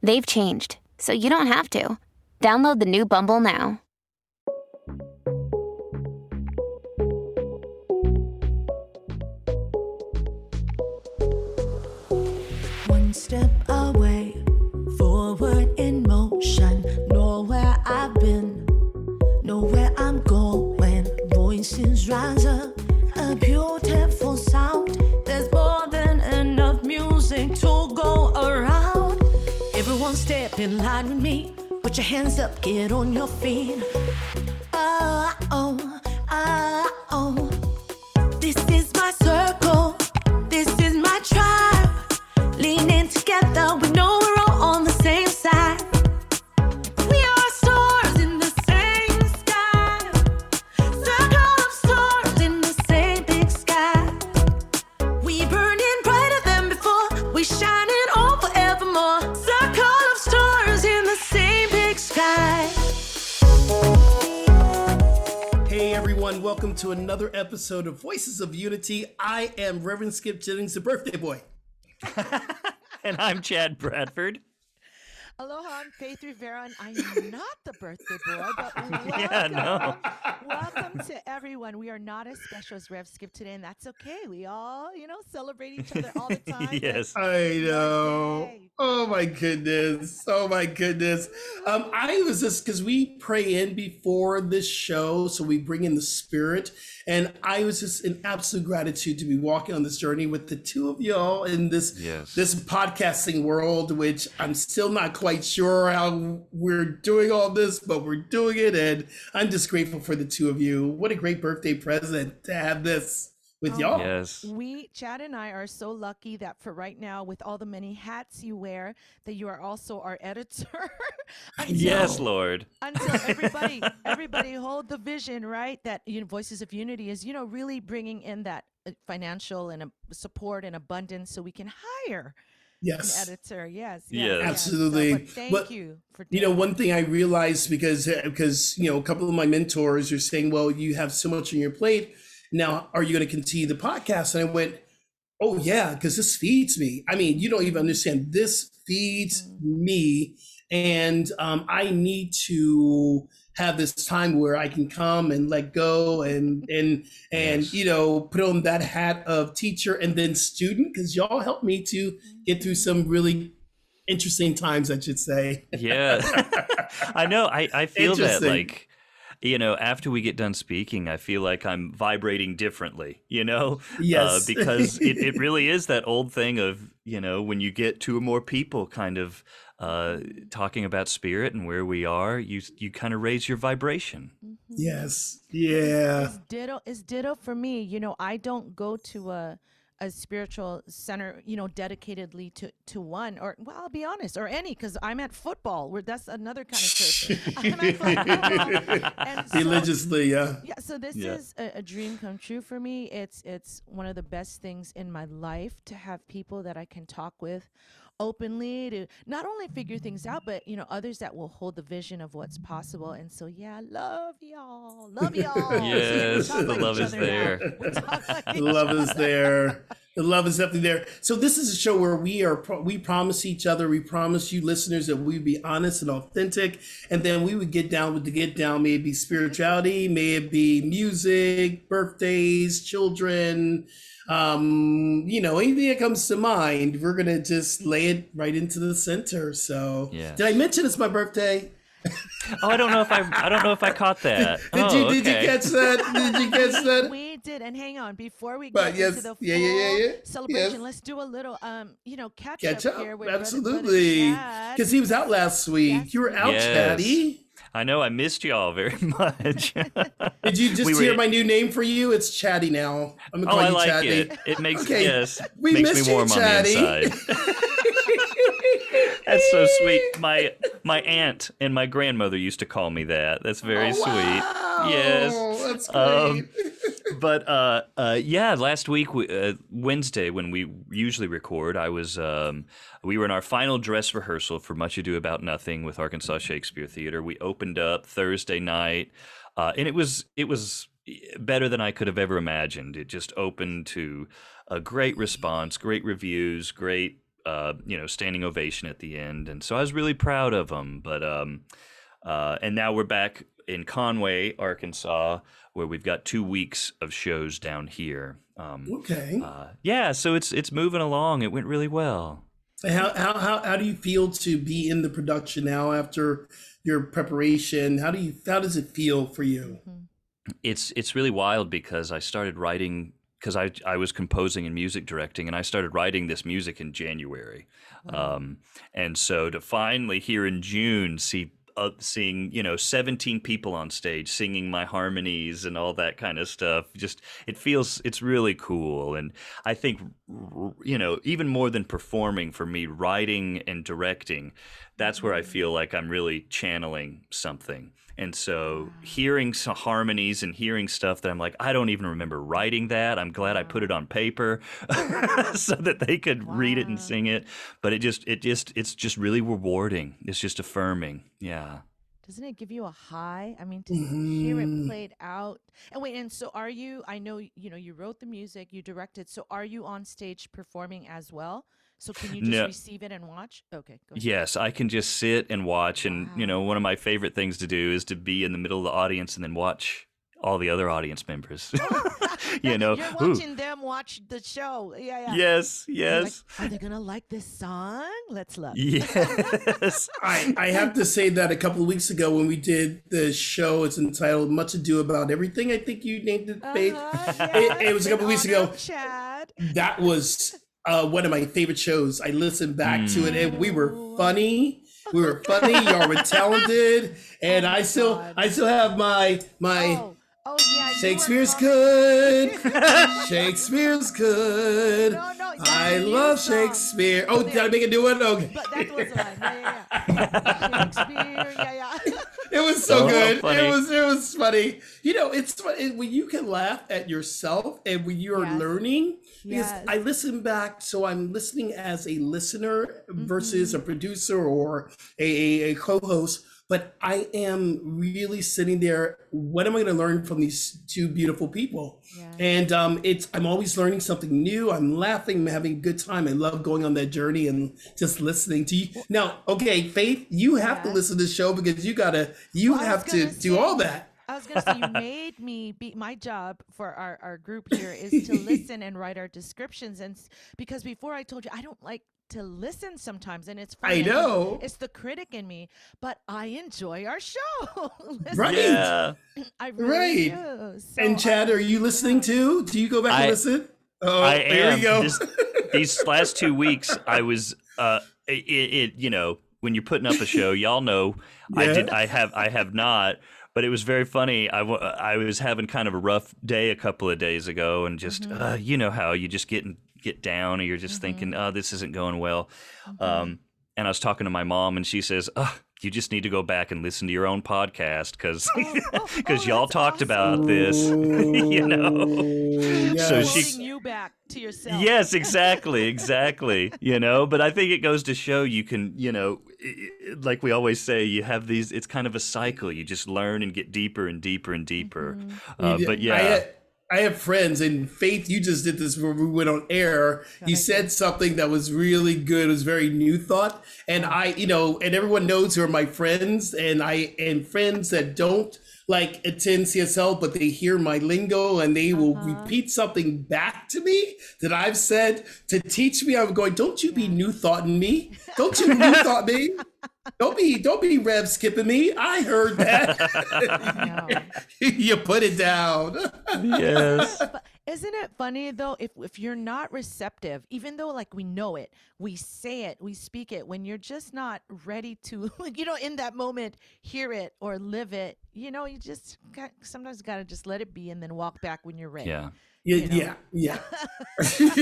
They've changed, so you don't have to. Download the new Bumble now. One step away, forward in motion. Know where I've been, know where I'm going. Voices rise up, a beautiful sound. In line with me. Put your hands up, get on your feet. Oh, oh, oh, oh. To another episode of Voices of Unity. I am Reverend Skip Jennings, the birthday boy. and I'm Chad Bradford. Aloha, I'm Faith Rivera, and I am not the birthday boy, but welcome, Yeah, no. welcome to everyone. We are not as special as Rev Skip today, and that's okay. We all, you know, celebrate each other all the time. yes. I know. Oh my goodness. Oh my goodness. Um, I was just because we pray in before this show, so we bring in the spirit. And I was just in absolute gratitude to be walking on this journey with the two of y'all in this Yes. this podcasting world, which I'm still not quite sure how we're doing all this, but we're doing it. And I'm just grateful for the two of you. What a great birthday present to have this with Oh, y'all. Yes. We, Chad and I, are so lucky that for right now, with all the many hats you wear, that you are also our editor. Until- Yes, Lord. until everybody everybody hold the vision right that you know, voices of unity is you know really bringing in that uh, financial and uh, support and abundance so we can hire Yes. an editor yes Yes. yes, yes. Absolutely. so, thank But, you for You know, one thing I realized because because you know a couple of my mentors are saying, "Well, you have so much on your plate. Now, are you going to continue the podcast?" And I went, "Oh yeah, because this feeds me. I mean, you don't even understand. This feeds Mm. me, and um, I need to." have this time where I can come and let go and and and Yes. you know put on that hat of teacher and then student because y'all helped me to get through some really interesting times I should say. Yeah. I know. I, I feel that like you know, after we get done speaking, I feel like I'm vibrating differently, you know? Yes. Uh, because it, it really is that old thing of, you know, when you get two or more people kind of uh, talking about spirit and where we are, you you kind of raise your vibration. Yes. Yeah. it's ditto it's ditto for me you know i don't go to a a spiritual center you know dedicatedly to to one or well i'll be honest or any because i'm at football where that's another kind of church i'm at so- Religiously, yeah. yeah so this Yeah. is a, a dream come true for me it's it's one of the best things in my life to have people that i can talk with openly to not only figure things out but you know others that will hold the vision of what's possible. And so yeah love y'all. Love y'all. Yes, the like love is there. Like The love is there. The love is definitely there. So this is a show where we are we promise each other, we promise you listeners that we would be honest and authentic, and then we would get down with the get down. May it be spirituality, may it be music, birthdays, children, um, you know, anything that comes to mind. We're gonna just lay it right into the center. So Yes. did I mention it's my birthday? Oh, I don't know if I I don't know if I caught that. Did oh, you did okay. you catch that? Did you catch that? We did, and hang on before we But get yes, into the full yeah, yeah, yeah, yeah. celebration. Yes. Let's do a little, um, you know, catch, Catch up, up, here with brother- brother absolutely. Because he was out last week. Yes, You were out, Yes. Chatty. I know I missed y'all very much. Did you just We were- hear my new name for you? It's Chatty now. I'm gonna oh, I you like Chatty. it. It makes Okay, yes, we makes missed me you, warm on the Chatty. inside. That's That's so sweet. My my aunt and my grandmother used to call me that. That's very sweet. Yes. Oh, that's great. Um, but uh, uh, yeah, last week we- uh, Wednesday when we usually record, I was um, we were in our final dress rehearsal for Much Ado About Nothing with Arkansas Shakespeare Theater. We opened up Thursday night, uh, and it was it was better than I could have ever imagined. It just opened to a great response, great reviews, great uh, you know standing ovation at the end, and so I was really proud of them. But um, uh, and now we're back in Conway, Arkansas, where we've got two weeks of shows down here. Um, okay. uh, yeah, so it's it's moving along. It went really well. How, how, how, how do you feel to be in the production now after your preparation? How do you how does it feel for you? It's it's really wild because I started writing because I I was composing and music directing, and I started writing this music in January, um, and so to finally here in June see. Uh, seeing you know 17 people on stage singing my harmonies and all that kind of stuff. Just it feels it's really cool. And i think you know even more than performing for me writing and directing that's where i feel like i'm really channeling something and so hearing some harmonies and hearing stuff that I'm like, I don't even remember writing that. I'm glad I put it on paper so that they could read it and sing it. But it just, it just, it's just really rewarding. It's just affirming. Yeah. Doesn't it give you a high? I mean, to hear it Mhm. played out. And wait, and so are you? I know you know you wrote the music, you directed. So are you on stage performing as well? So can you just No. receive it and watch? Okay, go ahead. Yes, I can just sit and watch. And, you know, one of my favorite things to do is to be in the middle of the audience and then watch all the other audience members. you know, You're ooh, watching them watch the show. Yeah, yeah. yes, You're like, yes, Are they gonna like this song? Let's look. yes. I, I have to say that a couple of weeks ago when we did the show, it's entitled "Much Ado About Everything." I think you named it, Uh-huh, It- it was a couple in weeks ago. Chad. That was uh, one of my favorite shows. I listened back to it, and we were funny. We were funny. Y'all were talented, and Oh I still, God. I still have my my. Oh, oh yeah. Shakespeare's good. Shakespeare's good. No, no, that's I a new love song. Shakespeare. Oh, did I make a new one? Okay. But that was the. Yeah, yeah, yeah. Shakespeare. Yeah, yeah. It was so Oh, good. funny. It was it was funny. You know, it's fu- it, when you can laugh at yourself and when you're Yes. learning. Because Yes. I listen back, so I'm listening as a listener versus Mm-hmm. a producer or a, a, a co-host. But I am really sitting there. What am I going to learn from these two beautiful people? Yeah. And um, it's I'm always learning something new. I'm laughing, I'm having a good time. I love going on that journey and just listening to you. Now, okay, Faith, you have to listen to the show because you gotta you Well, have to do all that. I was gonna say you made me be my job for our, our group here is to listen and write our descriptions and because before I told you I don't like to listen sometimes and it's I know. it's the critic in me but I enjoy our show Right. Yeah. I really Right. do. So And I- Chad, are you listening too? Do you go back I- and listen? Oh, I there am. we go. This- these last two weeks, I was, uh, it, it, you know, when you're putting up a show, y'all know, I did, I have, I have not, but it was very funny. I, I was having kind of a rough day a couple of days ago, and just, uh, you know how you just get get down, and you're just thinking, oh, this isn't going well. Um, and I was talking to my mom, and she says, oh, you just need to go back and listen to your own podcast because Oh, oh, because oh, y'all talked awesome. about this, you know. So Yes. she- you back to yourself Yes, exactly, exactly. you know, but I think it goes to show you can, you know, i- i- like we always say, you have these. It's kind of a cycle. You just learn and get deeper and deeper and deeper. Uh, You- but I, yeah, I have friends, and Faith, you just did this when we went on air. You said something that was really good. It was very new thought, and I, you know, and everyone knows who are my friends, and I and friends that don't like attend CSL, but they hear my lingo and they will uh-huh. repeat something back to me that I've said to teach me. I'm going, don't you be new thoughting me? Don't you new thought me? Don't be don't be rev skipping me. I heard that. You put it down. yes, But isn't it funny though if if you're not receptive, even though like we know it, we say it, we speak it, when you're just not ready to you know in that moment hear it or live it, you know, you just got, sometimes got to just let it be and then walk back when you're ready. Yeah. Yeah, you know. yeah, yeah.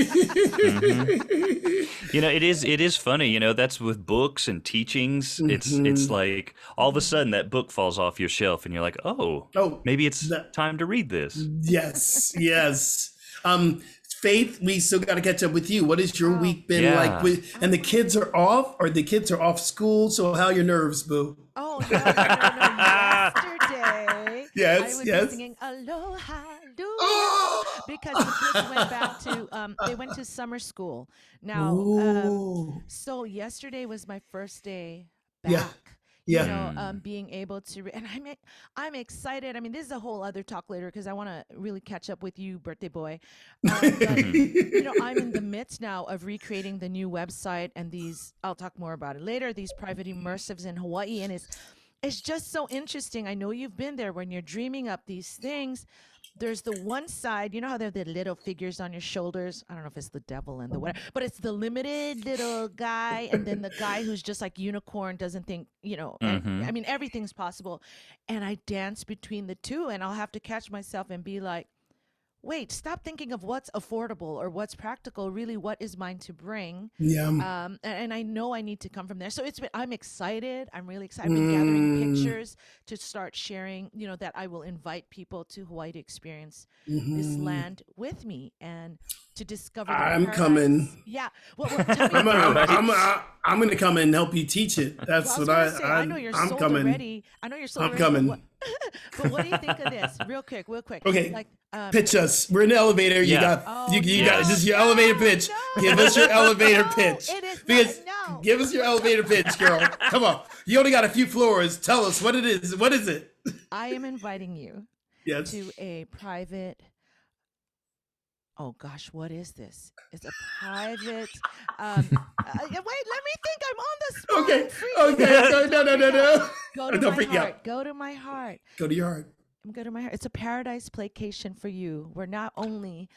You know, it is it is funny, you know, that's with books and teachings. It's it's Mhm. like all of a sudden that book falls off your shelf and you're like, "Oh, Oh, maybe it's that- time to read this." yes, yes. Um, Faith, we still got to catch up with you. What has your Oh. week been Yeah. like? With, and the kids are off, or the kids are off school. So how are your nerves, boo? Oh no, no, no, no. Yesterday, Yes, I was yes. singing Aloha, Doo, Oh! because the kids went back to um, they went to summer school. Now, um, so yesterday was my first day back. Yeah, yeah. You know, um, being able to, re- and I'm I'm excited. I mean, this is a whole other talk later because I want to really catch up with you, birthday boy. Um, but you know, I'm in the midst now of recreating the new website and these. I'll talk more about it later. These private immersives in Hawaii, and it's it's just so interesting. I know you've been there when you're dreaming up these things. There's the one side, you know how they're the little figures on your shoulders. I don't know if it's the devil and the whatever, but it's the limited little guy, and then the guy who's just like unicorn doesn't think, you know. and- Mhm. I mean, everything's possible, and I dance between the two, and I'll have to catch myself and be like, wait, stop thinking of what's affordable or what's practical. Really, what is mine to bring? Yeah. um, a- and, I know I need to come from there. So it's been, I'm excited. I'm really excited. I've been gathering Mm. pictures to start sharing. You know that I will invite people to Hawaii to experience this Mhm. land with me and to discover. the I'm coming. Yeah. Well, well tell me I'm, about- I'm, I'm, I'm, going to come and help you teach it. That's well, I what I, gonna say, I, I know you're I'm sold coming. already. I know you're sold I'm already, but coming. what- But what do you think of this? Real quick, real quick. Okay, Like, um, Pitch us. We're in the elevator. You got Oh, you, you no, got just your elevator pitch. no, give us your elevator no, pitch. it is not- because no. give us your elevator pitch, girl. Come on. You only got a few floors. Tell us what it is. What is it? I am inviting you Yes. to a private oh gosh what is this it's a private um uh, wait let me think i'm on the spot Okay. Okay. No, no, no, no, no. go to Don't my heart out. go to my heart Go to your heart. go to my heart it's a paradise placation for you where not only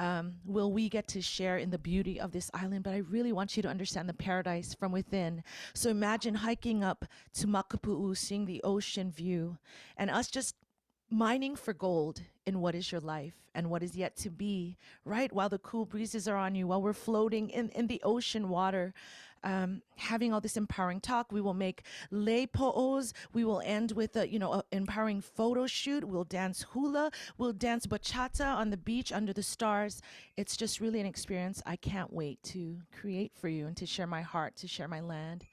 um, will we get to share in the beauty of this island, but I really want you to understand the paradise from within. So imagine hiking up to Makapu'u, seeing the ocean view, and us just mining for gold in what is your life and what is yet to be, right? While the cool breezes are on you, while we're floating in, in the ocean water, um, having all this empowering talk. We will make lei po'os. We will end with a, you know, a empowering photo shoot. We'll dance hula. We'll dance bachata on the beach under the stars. It's just really an experience I can't wait to create for you and to share my heart, to share my land,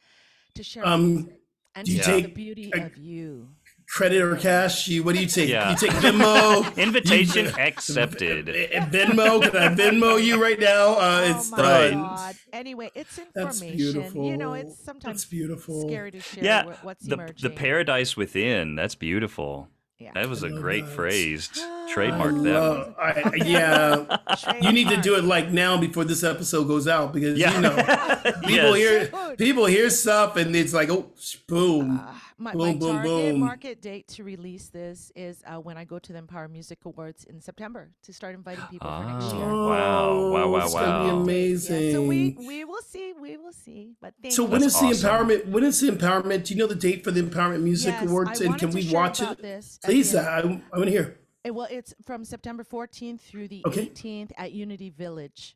to share Um, and to share the beauty a- of you. Credit or cash? You what do you take? Yeah. You take Venmo. Invitation You- accepted. Eh, Venmo? Can I Venmo you right now? Uh, it's oh my Right. done. God. Anyway, it's That's information. You know, it's sometimes That's beautiful. scary to share Yeah, what's the emerging. the paradise within. That's beautiful. Yeah. That was a great that. phrase. Trademark that. one. I, yeah, you need to do it like now before this episode goes out because Yeah. you know people Yes. hear people hear stuff and it's like oh boom. Uh, my, Boom, my boom, target boom. market date to release this is uh, when I go to the Empower Music Awards in September to start inviting people for next year. Oh, wow. Wow, wow, it's gonna be amazing. Yeah, so we we will see, we will see. But thank So you. when That's is the empowerment? When is the empowerment? Do you know the date for the Empowerment Music Yes, Awards? I And can wanted to we share watch about it? this Please, I, I want to hear. Well, it's from September 14th through the Okay. 18th at Unity Village.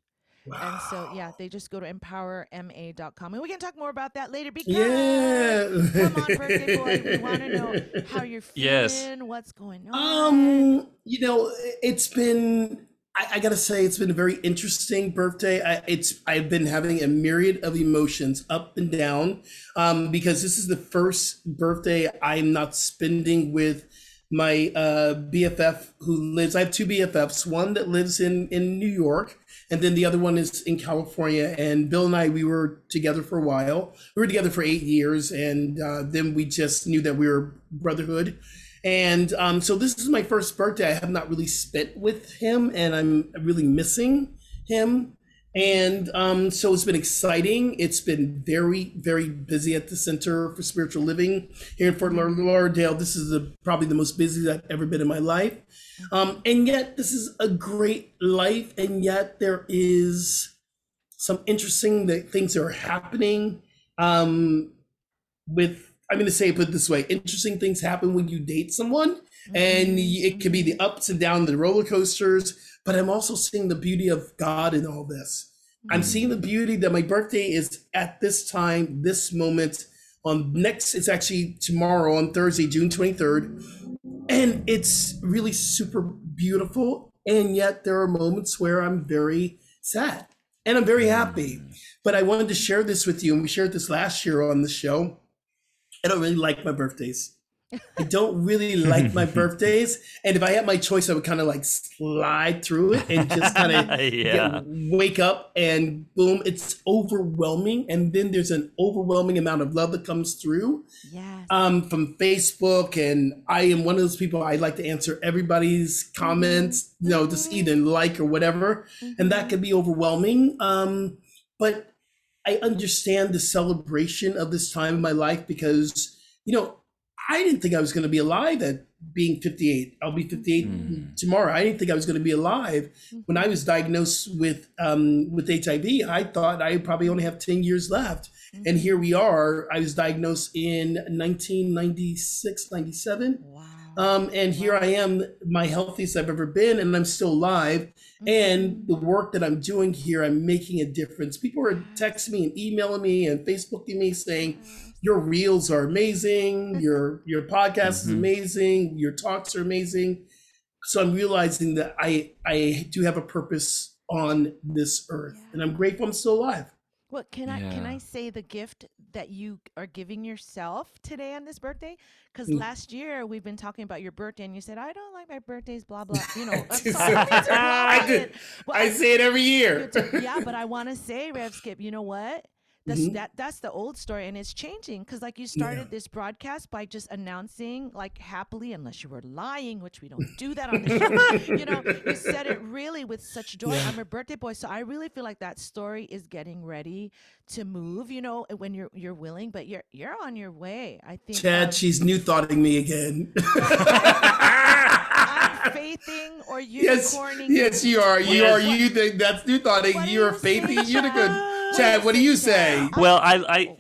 And so, yeah, they just go to empowerma.com. And we can talk more about that later because Yeah. come on, birthday boy. We want to know how you're feeling, Yes. what's going on. Um, you know, it's been. I, I gotta say, it's been a very interesting birthday. I, it's I've been having a myriad of emotions, up and down, um, because this is the first birthday I'm not spending with my uh, BFF who lives. I have two BFFs, one that lives in in New York, and then the other one is in California. And Bill and I, we were together for a while. We were together for eight years, and uh, then we just knew that we were brotherhood. And um, so this is my first birthday I have not really spent with him, and I'm really missing him. And um, so it's been exciting. It's been very, very busy at the Center for Spiritual Living here in Fort Lauderdale. This is the, probably the most busy I've ever been in my life. Um, and yet, this is a great life. And yet, there is some interesting that things are happening um, with I'm going to say put this way: interesting things happen when you date someone, and it can be the ups and downs, the roller coasters. But I'm also seeing the beauty of God in all this. I'm mm. seeing the beauty that my birthday is at this time, this moment. On next, it's actually tomorrow on Thursday, June 23rd, and it's really super beautiful. And yet, there are moments where I'm very sad and I'm very happy. Mm. But I wanted to share this with you, and we shared this last year on the show. I don't really like my birthdays. I don't really like my birthdays. And if I had my choice, I would kind of like slide through it and just kind of Yeah. wake up and boom, it's overwhelming. And then there's an overwhelming amount of love that comes through Yes. um, from Facebook. And I am one of those people, I like to answer everybody's comments, you know, just either like or whatever. And that can be overwhelming. Um, but I understand the celebration of this time in my life because, you know, I didn't think I was going to be alive at being 58. I'll be 58 hmm. tomorrow. I didn't think I was going to be alive mm-hmm. when I was diagnosed with um, with HIV. I thought I probably only have 10 years left, mm-hmm. and here we are. I was diagnosed in 1996, 97. wow. Um, and here I am, my healthiest I've ever been, and I'm still alive. Mm-hmm. And the work that I'm doing here, I'm making a difference. People are texting me and emailing me and Facebooking me saying, "Your reels are amazing. Your your podcast is amazing. Your talks are amazing." So I'm realizing that I I do have a purpose on this earth, and I'm grateful I'm still alive. Well, can I can I say the gift that you are giving yourself today on this birthday? Because Mm. last year we've been talking about your birthday, and you said I don't like my birthdays, blah blah. You know, I'm Just- sorry to I did. I say it every year. did- yeah, but I want to say, Rev Skip, you know what? That's Mhm. that that's the old story, and it's changing because like you started this broadcast by just announcing like happily, unless you were lying, which we don't do that on the show. you know, you said it really with such joy. Yeah. I'm a birthday boy, so I really feel like that story is getting ready to move. You know, when you're you're willing, but you're you're on your way. I think. Chad, um, she's new thoughting me again. Faithing or yes, unicorning. yes, you are. You are. You think that's new thoughting. You are faithing you faithing say, unicorn. Chad? Chad, what do you say? Well, I, I,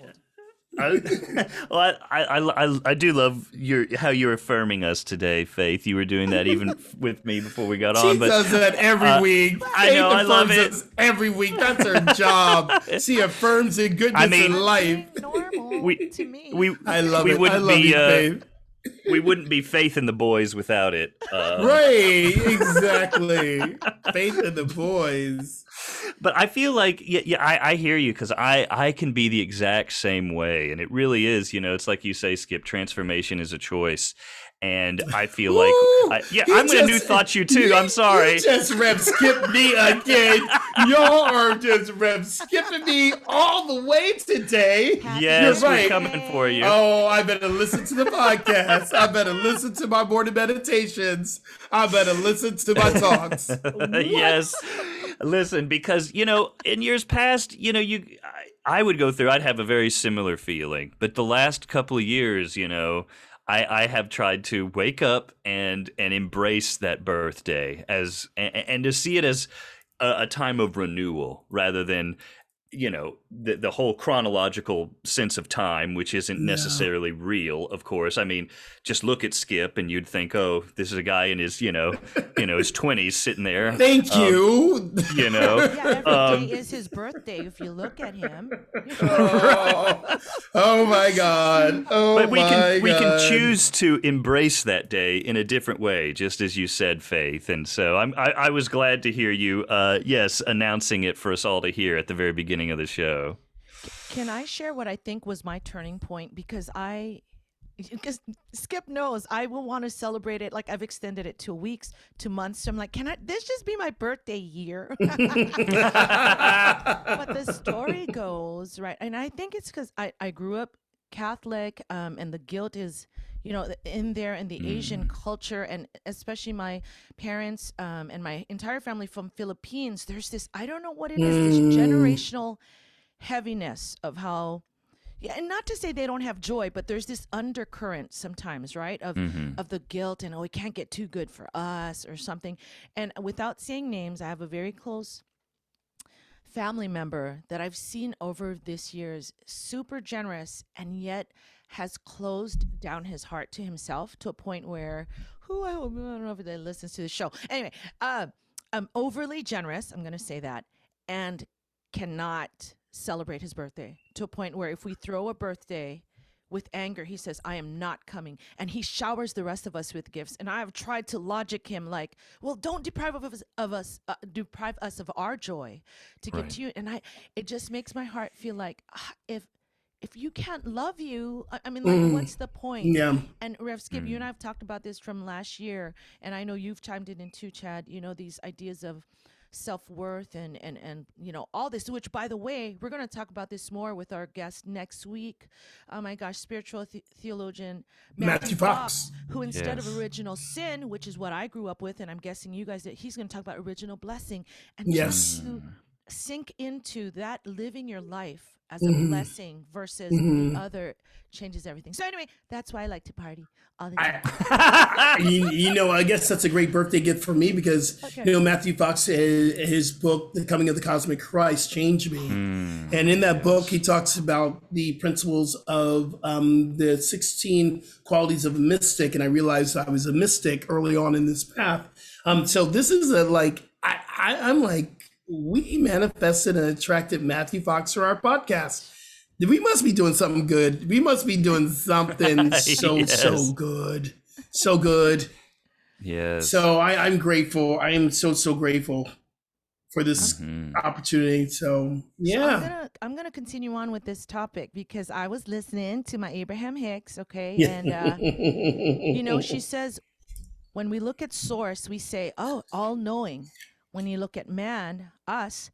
I, well, I, I, I, I do love your how you're affirming us today, Faith. You were doing that even with me before we got She on. But does that every uh, week. I know, I love it. Every week, that's her job. She affirms in goodness I mean- in life. normal we, to me. we, I love we it. wouldn't I love be, you, uh, babe. We wouldn't be Faith in the boys without it. Uh, Right, exactly. Faith in the boys. But I feel like yeah, yeah I, I hear you because I I can be the exact same way, and it really is. You know, it's like you say, Skip. Transformation is a choice, and I feel like Ooh, I, yeah, I'm gonna new thought you too. I'm sorry. You just Rev Skip me again. Y'all are just rev skipping me all the way today. Yes, You're we're coming for you. Oh, I better listen to the podcast. I better listen to my morning meditations. I better listen to my talks. yes. Listen, because you know, in years past, you know, you I, I would go through. I'd have a very similar feeling, but the last couple of years, you know. I, I have tried to wake up and and embrace that birthday as and, and to see it as a, a time of renewal rather than you know the the whole chronological sense of time which isn't necessarily real of course i mean just look at skip and you'd think oh this is a guy in his you know you know his 20s sitting there Thank Um, you. you know Yeah, every day Um, is his birthday if you look at him. oh, oh my God. Oh but we my can we can choose to embrace that day in a different way, just as you said, Faith. And so I'm, I, I was glad to hear you, uh, yes, announcing it for us all to hear at the very beginning of the show. Can I share what I think was my turning point? Because I, because Skip knows I will want to celebrate it. Like I've extended it to weeks, to months. So I'm like, can I? This just be my birthday year. but the story goes right, and I think it's because I I grew up Catholic, um, and the guilt is you know in there in the Asian mm-hmm. culture, and especially my parents um, and my entire family from Philippines. There's this I don't know what it is this mm. generational heaviness of how yeah, and not to say they don't have joy, but there's this undercurrent sometimes, right? Of mm-hmm. of the guilt and oh, it can't get too good for us or something. And without saying names, I have a very close family member that I've seen over this years super generous and yet has closed down his heart to himself to a point where who I don't know if they listens to the show. Anyway, uh, I'm overly generous. I'm going to say that, and cannot celebrate his birthday to a point where if we throw a birthday with anger, he says, I am not coming. And he showers the rest of us with gifts. And I have tried to logic him like, well, don't deprive of us, of us uh, deprive us of our joy to give Right. to you. And I, it just makes my heart feel like ah, if, if you can't love you, I, I mean, like, what's mm. the point? Yeah. And Rev Skip, you and I mm. have talked about this from last year, and I know you've chimed in in too, Chad. You know these ideas of self worth and and and you know all this. Which, by the way, we're going to talk about this more with our guest next week. Oh my gosh, spiritual the- theologian Matthew Fox. who instead Yes. of original sin, which is what I grew up with, and I'm guessing you guys, that he's going to talk about original blessing and Yes. just mm. sink into that living your life as Mm-hmm. a blessing versus the other changes everything. So anyway, that's why I like to party all the time. you, you know, I guess that's a great birthday gift for me because Okay. you know Matthew Fox, his, his book, "The Coming of the Cosmic Christ," changed me. And in that book, he talks about the principles of um, the sixteen qualities of a mystic, and I realized I was a mystic early on in this path. Um, so this is a like I, I I'm like we manifested and attracted Matthew Fox for our podcast. We must be doing something good. We must be doing something so Yes. so good, so good. Yes. So I, I'm grateful. I am so so grateful for this Mhm. opportunity. So So I'm yeah, gonna I'm gonna continue on with this topic because I was listening to my Abraham Hicks, okay, Yeah. and uh, you know she says when we look at source we say oh all knowing. When you look at man, us,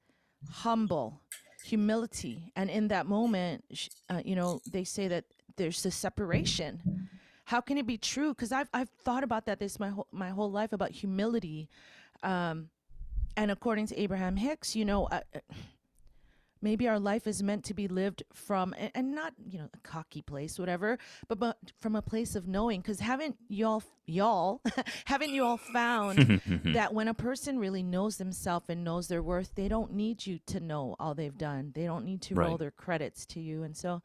humble, humility, and in that moment, uh, you know they say that there's a separation. How can it be true? Because I've I've thought about that this my whole my whole life about humility. Um, and according to Abraham Hicks, you know, uh, uh, maybe our life is meant to be lived from, and, not, you know, a cocky place, whatever, but, but from a place of knowing. Because haven't y'all, y'all, haven't you all found that when a person really knows themselves and knows their worth, they don't need you to know all they've done. They don't need to roll their credits to you. And so,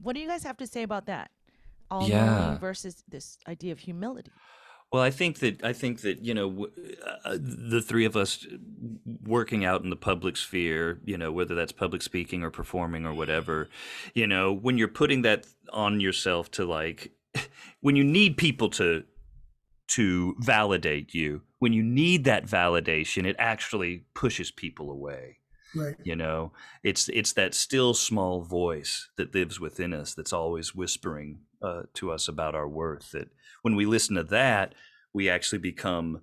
what do you guys have to say about that? All Yeah. versus this idea of humility. Well, I think that I think that you know w- uh, the three of us working out in the public sphere, you know, whether that's public speaking or performing or whatever, you know, when you're putting that on yourself to like, when you need people to to validate you, when you need that validation, it actually pushes people away right. you know it's it's that still small voice that lives within us that's always whispering uh, to us about our worth that when we listen to that we actually become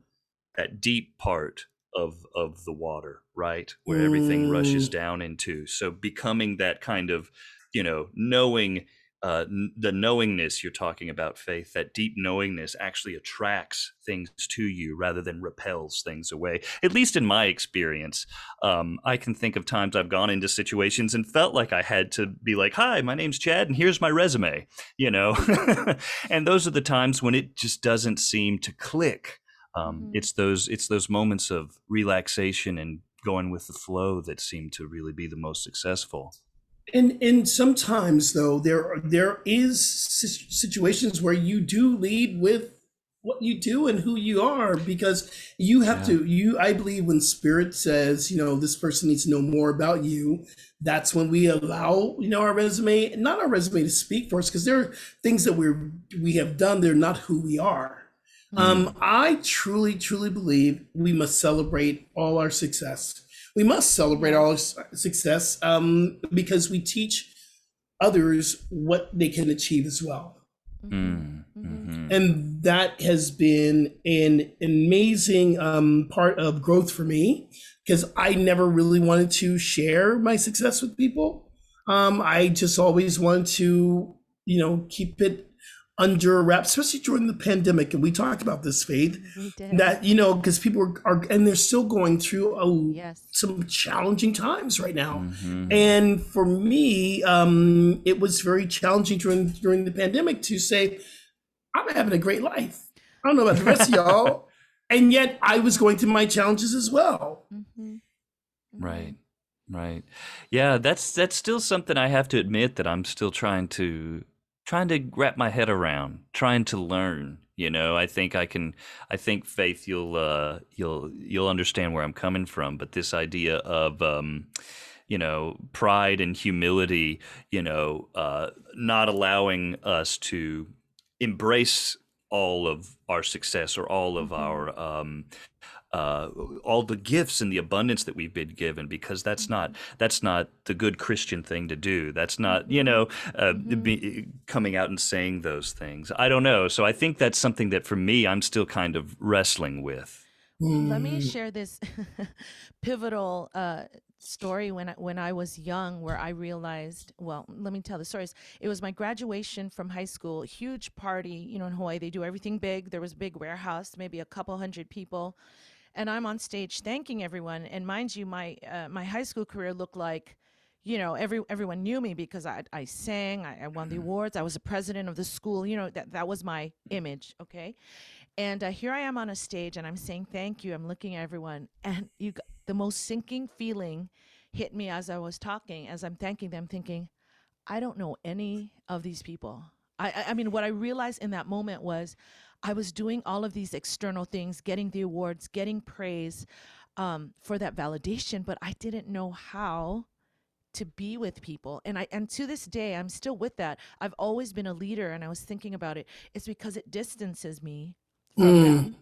that deep part of of the water right where everything rushes Mm. down into so becoming that kind of you know knowing uh, n- the knowingness you're talking about faith that deep knowingness actually attracts things to you rather than repels things away at least in my experience um, I can think of times I've gone into situations and felt like I had to be like, "Hi, my name's Chad, and here's my resume," you know. and those are the times when it just doesn't seem to click. Um, Mhm. It's those it's those moments of relaxation and going with the flow that seem to really be the most successful. And and sometimes though there there is situations where you do lead with what you do and who you are because you have to you I believe when spirit says you know this person needs to know more about you that's when we allow you know our resume not our resume to speak for us because there are things that we're we have done they're not who we are. Um I truly truly believe we must celebrate all our success we must celebrate our success um because we teach others what they can achieve as well Mm, Mhm. mhm. and that has been an amazing um, part of growth for me because I never really wanted to share my success with people. Um, I just always wanted to, you know, keep it under wraps, especially during the pandemic. And we talked about this, Faith, that you know, because people are, are and they're still going through a, yes. some challenging times right now. Mhm. And for me, um, it was very challenging during during the pandemic to say, I'm having a great life. I don't know about the rest of y'all. And yet I was going through my challenges as well. Mm-hmm. Right. Right. Yeah, that's that's still something I have to admit that I'm still trying to trying to wrap my head around, trying to learn. You know, I think I can. I think Faith, you'll uh, you'll you'll understand where I'm coming from. But this idea of um, you know pride and humility, you know, uh, not allowing us to embrace all of our success or all of Mm-hmm. our um, uh, all the gifts and the abundance that we've been given because that's not that's not the good Christian thing to do. That's not you know uh, be, coming out and saying those things. I don't know. So I think that's something that for me I'm still kind of wrestling with. Let me share this pivotal uh, story when I, when I was young, where I realized. Well, let me tell the stories. It was my graduation from high school, huge party. You know, in Hawaii they do everything big. There was a big warehouse, maybe a couple hundred people, and I'm on stage thanking everyone. And mind you, my uh, my high school career looked like. You know, every everyone knew me because I I sang, I, I won the awards, I was the president of the school. You know, that that was my image. Okay, and uh, here I am on a stage and I'm saying thank you. I'm looking at everyone, and you, the most sinking feeling hit me as I was talking, as I'm thanking them, thinking, I don't know any of these people. I, I mean, what I realized in that moment was I was doing all of these external things, getting the awards, getting praise um, for that validation, but I didn't know how to be with people. And i and to this day i'm still with that. I've always been a leader and i was thinking about it. It's because it distances me from mm. them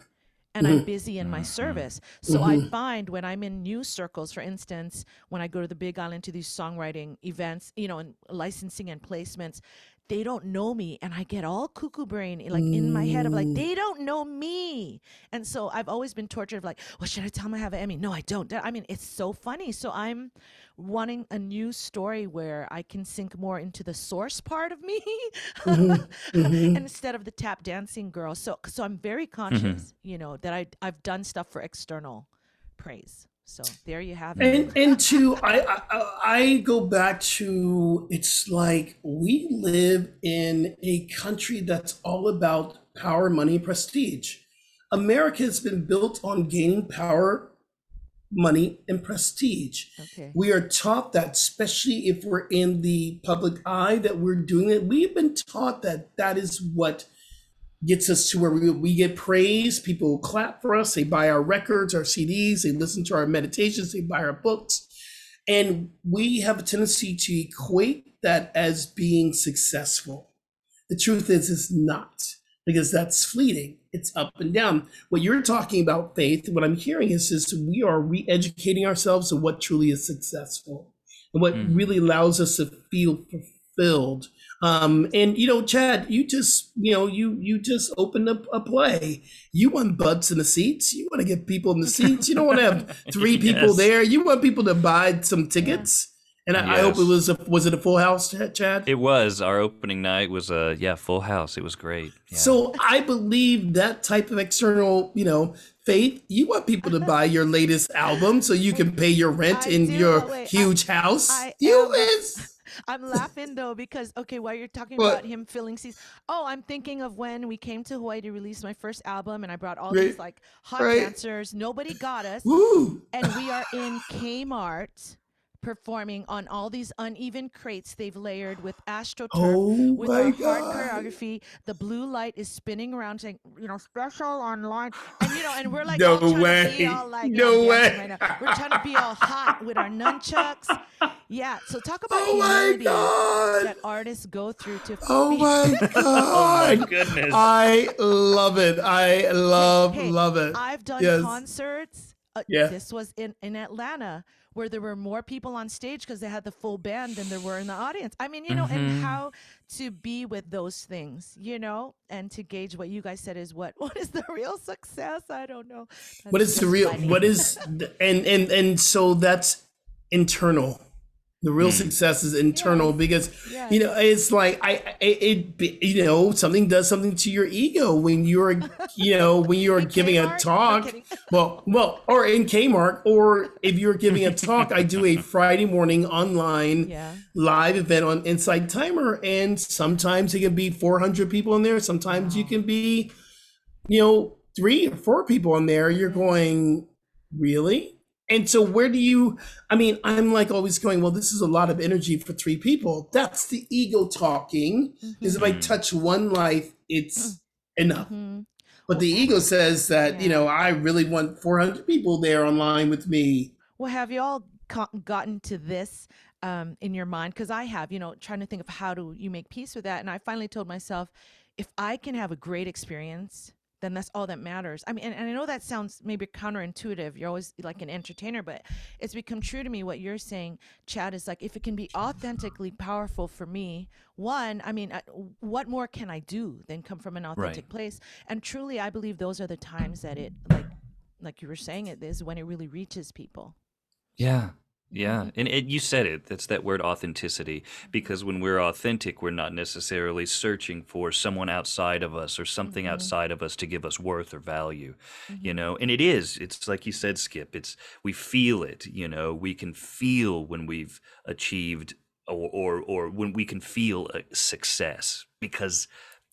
and i'm mm-hmm. busy in my mm-hmm. service. So i mm-hmm. find when i'm in news circles for instance when i go to the big island to these songwriting events you know and licensing and placements they don't know me and i get all cuckoo brain eh, like in my head of like mm. they don't know me. And so i've always been tortured of like well should i tell them i have an emmy? No i don't i mean it's so funny. So i'm wanting a new story where i can sink more into the source part of me mm-hmm, mm-hmm. instead of the tap dancing girl. So so i'm very mm-hmm. conscious you know that i i've done stuff for external praise so there you have it And and to I, I I go back to it's like we live in a country that's all about power, money, prestige. America has been built on gaining power, money, and prestige. okay We are taught that, especially if we're in the public eye, that we're doing it. We've been taught that that is what gets us to where we, we get praise. People clap for us. They buy our records, our CDs. They listen to our meditations. They buy our books. And we have a tendency to equate that as being successful. The truth is, it's not because that's fleeting. It's up and down. What you're talking about, Faith, what I'm hearing is, is we are re educating ourselves to what truly is successful and what Mm. really allows us to feel fulfilled. Um, and you know, Chad, you just you know you you just opened up a play. You want butts in the seats. You want to get people in the seats. You don't want to have three people there. You want people to buy some tickets. And I, I hope it was a was it a full house, Chad? It was our opening night was a yeah full house. It was great. Yeah. So I believe that type of external, you know, faith. You want people to buy your latest album so you can pay your rent I in do, your but wait, I- huge house. I you am- is I'm laughing though because okay, while you're talking What? about him filling seats, oh, I'm thinking of when we came to Hawaii to release my first album, and I brought all Right. these like hot Right. dancers. Nobody got us, woo. and we are in Kmart performing on all these uneven crates they've layered with astroturf Oh with my our hard choreography. The blue light is spinning around saying, you know, special online. And you know, and we're like No all trying to way. be all like No yeah, I'm dancing way. right now. We're trying to be all hot with our nunchucks. Yeah. So talk about Oh my humility God. that artists go through to Oh be- my oh my goodness. I love it. I love Hey, love it. I've done Yes. concerts. Uh, Yeah. This was in, in Atlanta where there were more people on stage because they had the full band than there were in the audience. I mean, you know, and Mhm. how to be with those things, you know, and to gauge what you guys said is what what is the real success? I don't know. what That's is the real funny. what is the- and and and so that's internal the real mm. success is internal because Yes. you know it's like i I- it, it you know something does something to your ego when you're you know when you're giving Kmart? a talk well well or in kmart or if you're giving a talk i do a friday morning online Yeah. live event on Insight Timer, and sometimes it can be 400 people in there. Sometimes you can be, you know, three or four people in there. You're going, really? And so, where do you? I mean, I'm like always going. Well, this is a lot of energy for three people. That's the ego talking. Is if I touch one life, it's enough. Mhm. But the ego says that you know I really want 400 people there online with me. Well, have you all gotten to this um, in your mind? Because I have, you know, trying to think of how do you make peace with that. And I finally told myself, if I can have a great experience, then that's all that matters. I mean, and, and I know that sounds maybe counterintuitive. You're always like an entertainer, but it's become true to me what you're saying, Chad, is like if it can be authentically powerful for me, one, I mean, uh, what more can I do than come from an authentic place? And truly, I believe those are the times that it, like, like you were saying, it is when it really reaches people. Yeah. Yeah. And it, you said it. That's that word authenticity. Because when we're authentic, we're not necessarily searching for someone outside of us or something mm-hmm. outside of us to give us worth or value, you mm-hmm. know? And it is. It's like you said, Skip. It's, we feel it, you know? We can feel when we've achieved or, or, or when we can feel a success because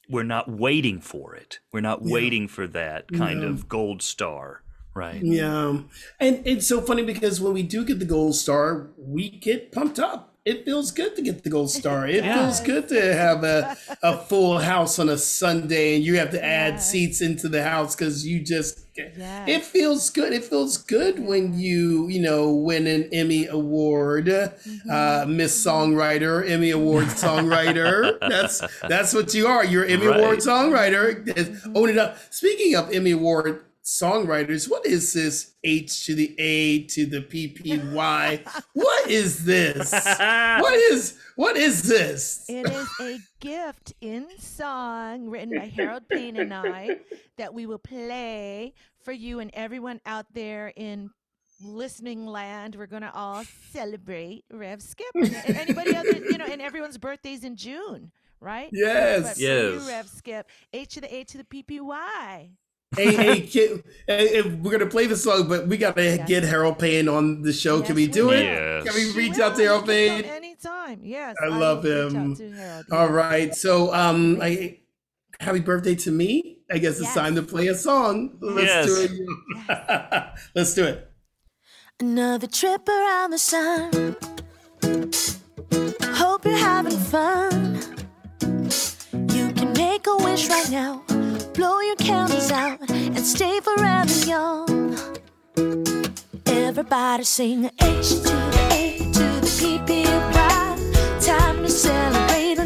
we're not waiting for it. We're not Yeah. waiting for that kind of gold star, right? Yeah. And it's so funny because when we do get the gold star, we get pumped up. It feels good to get the gold star. It feels good to have a, a full house on a Sunday and you have to add Yes. seats into the house because you just yeah. it feels good. It feels good when you, you know, win an Emmy Award, uh, Miss Songwriter, Emmy Award songwriter. that's that's what you are. You're Emmy Right. Award songwriter. Own it up. Speaking of Emmy Award songwriters, what is this H to the A to the PPY? what is this? What is what is this? It is a gift in song written by Harold Payne and I that we will play for you and everyone out there in listening land. We're gonna all celebrate Rev Skip. And and anybody other, you know, and everyone's birthday's in June, right? Yes. But Yes. you, Rev Skip, H to the A to the PPY. Hey, hey, kid, hey, hey, we're gonna play the song, but we gotta Yes. get Harold Payne on the show. Can we do we it? will. Can we reach out to. Harold Payne? come Anytime, yes. I will love reach him. to Harold, All yeah. right. So, um, I, happy birthday to me. I guess it's time to play a song. Let's do it. Let's do it. Another trip around the sun. Hope you're having fun. You can make a wish right now. Blow your candles out and stay forever young. Everybody sing H to the A to the PPY. Time to celebrate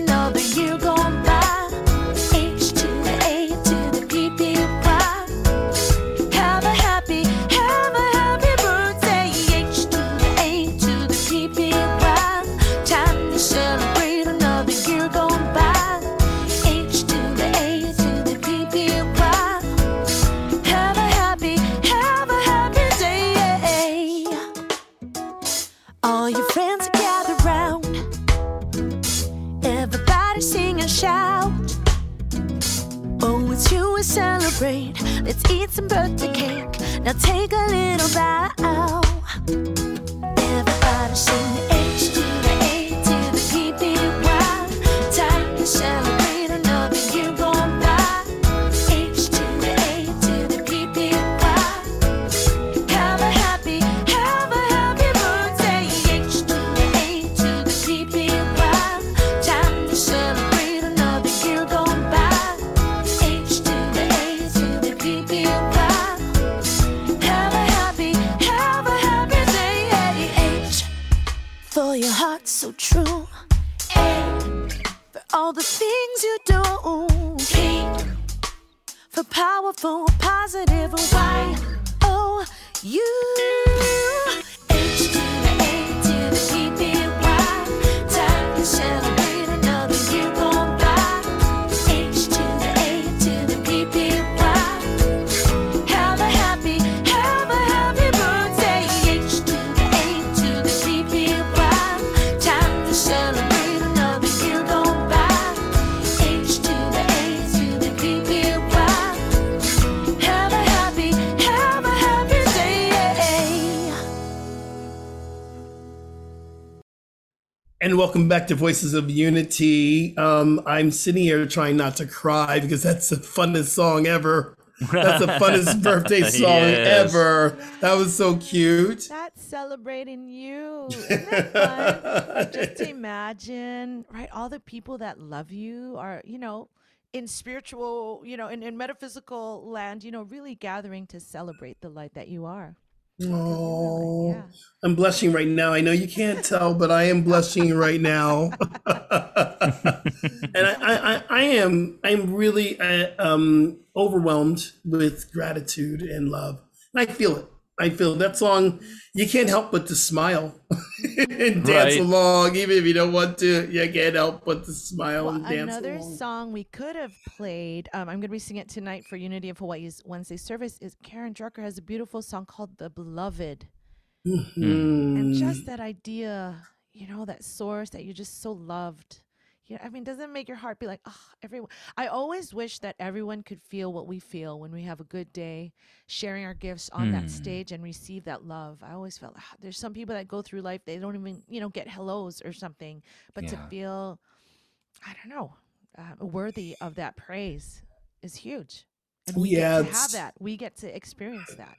Let's eat some birthday cake. Now take a little bow. Welcome back to Voices of Unity. Um, I'm sitting here trying not to cry because that's the funnest song ever. That's the funnest birthday song Yes. ever. That was so cute. That celebrating you. Isn't that fun? Just imagine, right? All the people that love you are, you know, in spiritual, you know, in, in metaphysical land, you know, really gathering to celebrate the light that you are. Oh, Yeah. I'm blushing right now. I know you can't tell, but I am blushing right now. and I, I, I, I am, I'm really uh, um, overwhelmed with gratitude and love. And I feel it. I feel that song. You can't help but to smile and dance Right. along, even if you don't want to. You can't help but to smile Well, and dance along. another along. song we could have played. Um, I'm going to be singing it tonight for Unity of Hawaii's Wednesday service. Is Karen Drucker has a beautiful song called "The Beloved," and Mm. just that idea, you know, that source that you just so loved. Yeah, I mean, doesn't it make your heart be like, oh, everyone? I always wish that everyone could feel what we feel when we have a good day, sharing our gifts on that stage and receive that love. I always felt ah, there's some people that go through life they don't even, you know, get hellos or something, but to feel, I don't know, uh, worthy of that praise is huge, and we Yeah, get to have that. We get to experience that.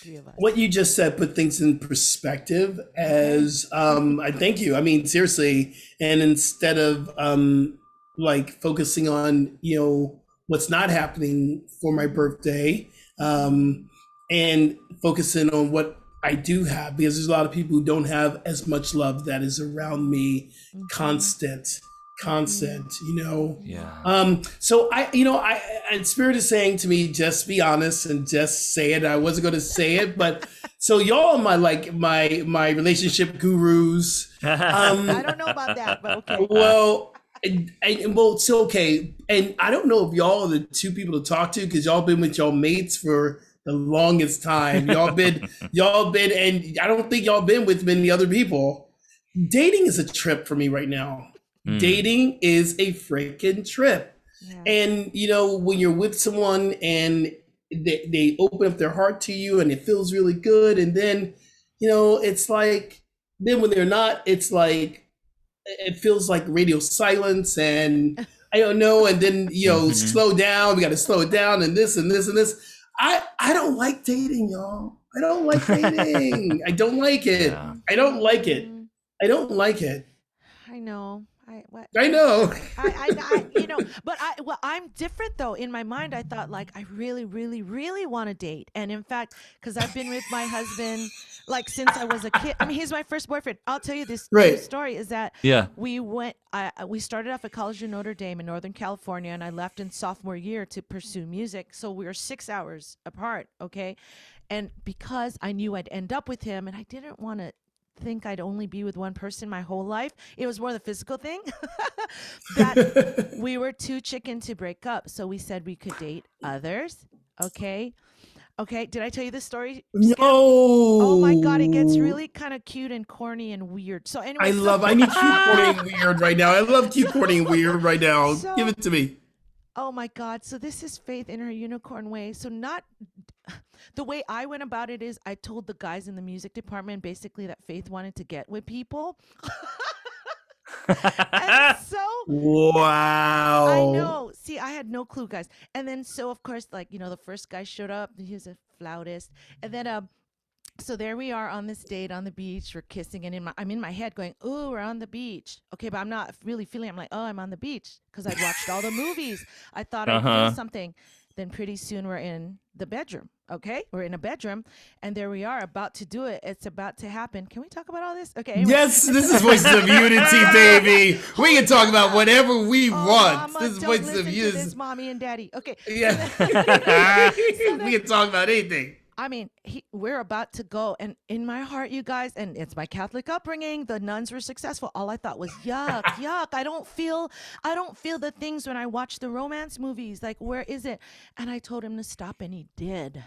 Three of us. what you just said put things in perspective as um i thank you. I mean seriously and instead of um like focusing on you know what's not happening for my birthday um and focusing on what i do have because there's a lot of people who don't have as much love that is around me constant constant you know Yeah. um, so I, you know, I, and Spirit is saying to me, just be honest and just say it. I wasn't going to say it, but so y'all are my like my my relationship gurus. Um, I don't know about that, but okay. well, and, and well, it's okay. And I don't know if y'all are the two people to talk to because y'all been with y'all mates for the longest time. Y'all been, y'all been, and I don't think y'all been with many other people. Dating is a trip for me right now. Mm. Dating is a freaking trip. Yeah. And you know, when you're with someone and they, they open up their heart to you and it feels really good, and then you know, it's like then when they're not, it's like it feels like radio silence and I don't know, and then you know, Mhm. slow down, we gotta slow it down and this and this and this. I I don't like dating, y'all. I don't like dating. I don't like it. Yeah. I don't like it. Mm, I don't like it. I know. I what I know. I, I, I, you know, but I, well, I'm different though. In my mind, I thought like I really, really, really want to date, and in fact, because I've been with my husband like since I was a kid. I mean, he's my first boyfriend. I'll tell you this Right. story is that Yeah. we went. I I- we started off at College of Notre Dame in Northern California, and I left in sophomore year to pursue music. So we were six hours apart. Okay, and because I knew I'd end up with him, and I didn't want to think I'd only be with one person my whole life. It was more the physical thing that we were too chicken to break up. So we said we could date others. Okay. Okay. Did I tell you this story? No. Oh my god, it gets really kind of cute and corny and weird. So anyway, I so- love. I need cute, corny, and weird right now. I love cute, corny, and weird right now. So- Give it to me. Oh my God. So this is Faith in her unicorn way. So not the way I went about it is I told the guys in the music department basically that Faith wanted to get with people. and so Wow. I know. See, I had no clue, guys. And then so of course, like, you know, the first guy showed up, he was a flautist. And then um so there we are on this date on the beach. We're kissing, and in my, I'm in my head going, "Ooh, we're on the beach." Okay, but I'm not really feeling. I'm like, "Oh, I'm on the beach" because I'd watched all the movies. I thought I'd Uh-huh. feel something. Then pretty soon we're in the bedroom. Okay, we're in a bedroom, and there we are about to do it. It's about to happen. Can we talk about all this? Okay. anyway. Yes, this is Voices of Unity, baby. We can talk about whatever we Oh, want. Mama, this is don't Voices listen of to Unity. this, mommy and daddy. Okay. Yeah. we can talk about anything. I mean, he, we're about to go, and in my heart, you guys, and it's my Catholic upbringing. The nuns were successful. All I thought was, yuck, yuck. I don't feel, I don't feel the things when I watch the romance movies. Like, where is it? And I told him to stop, and he did.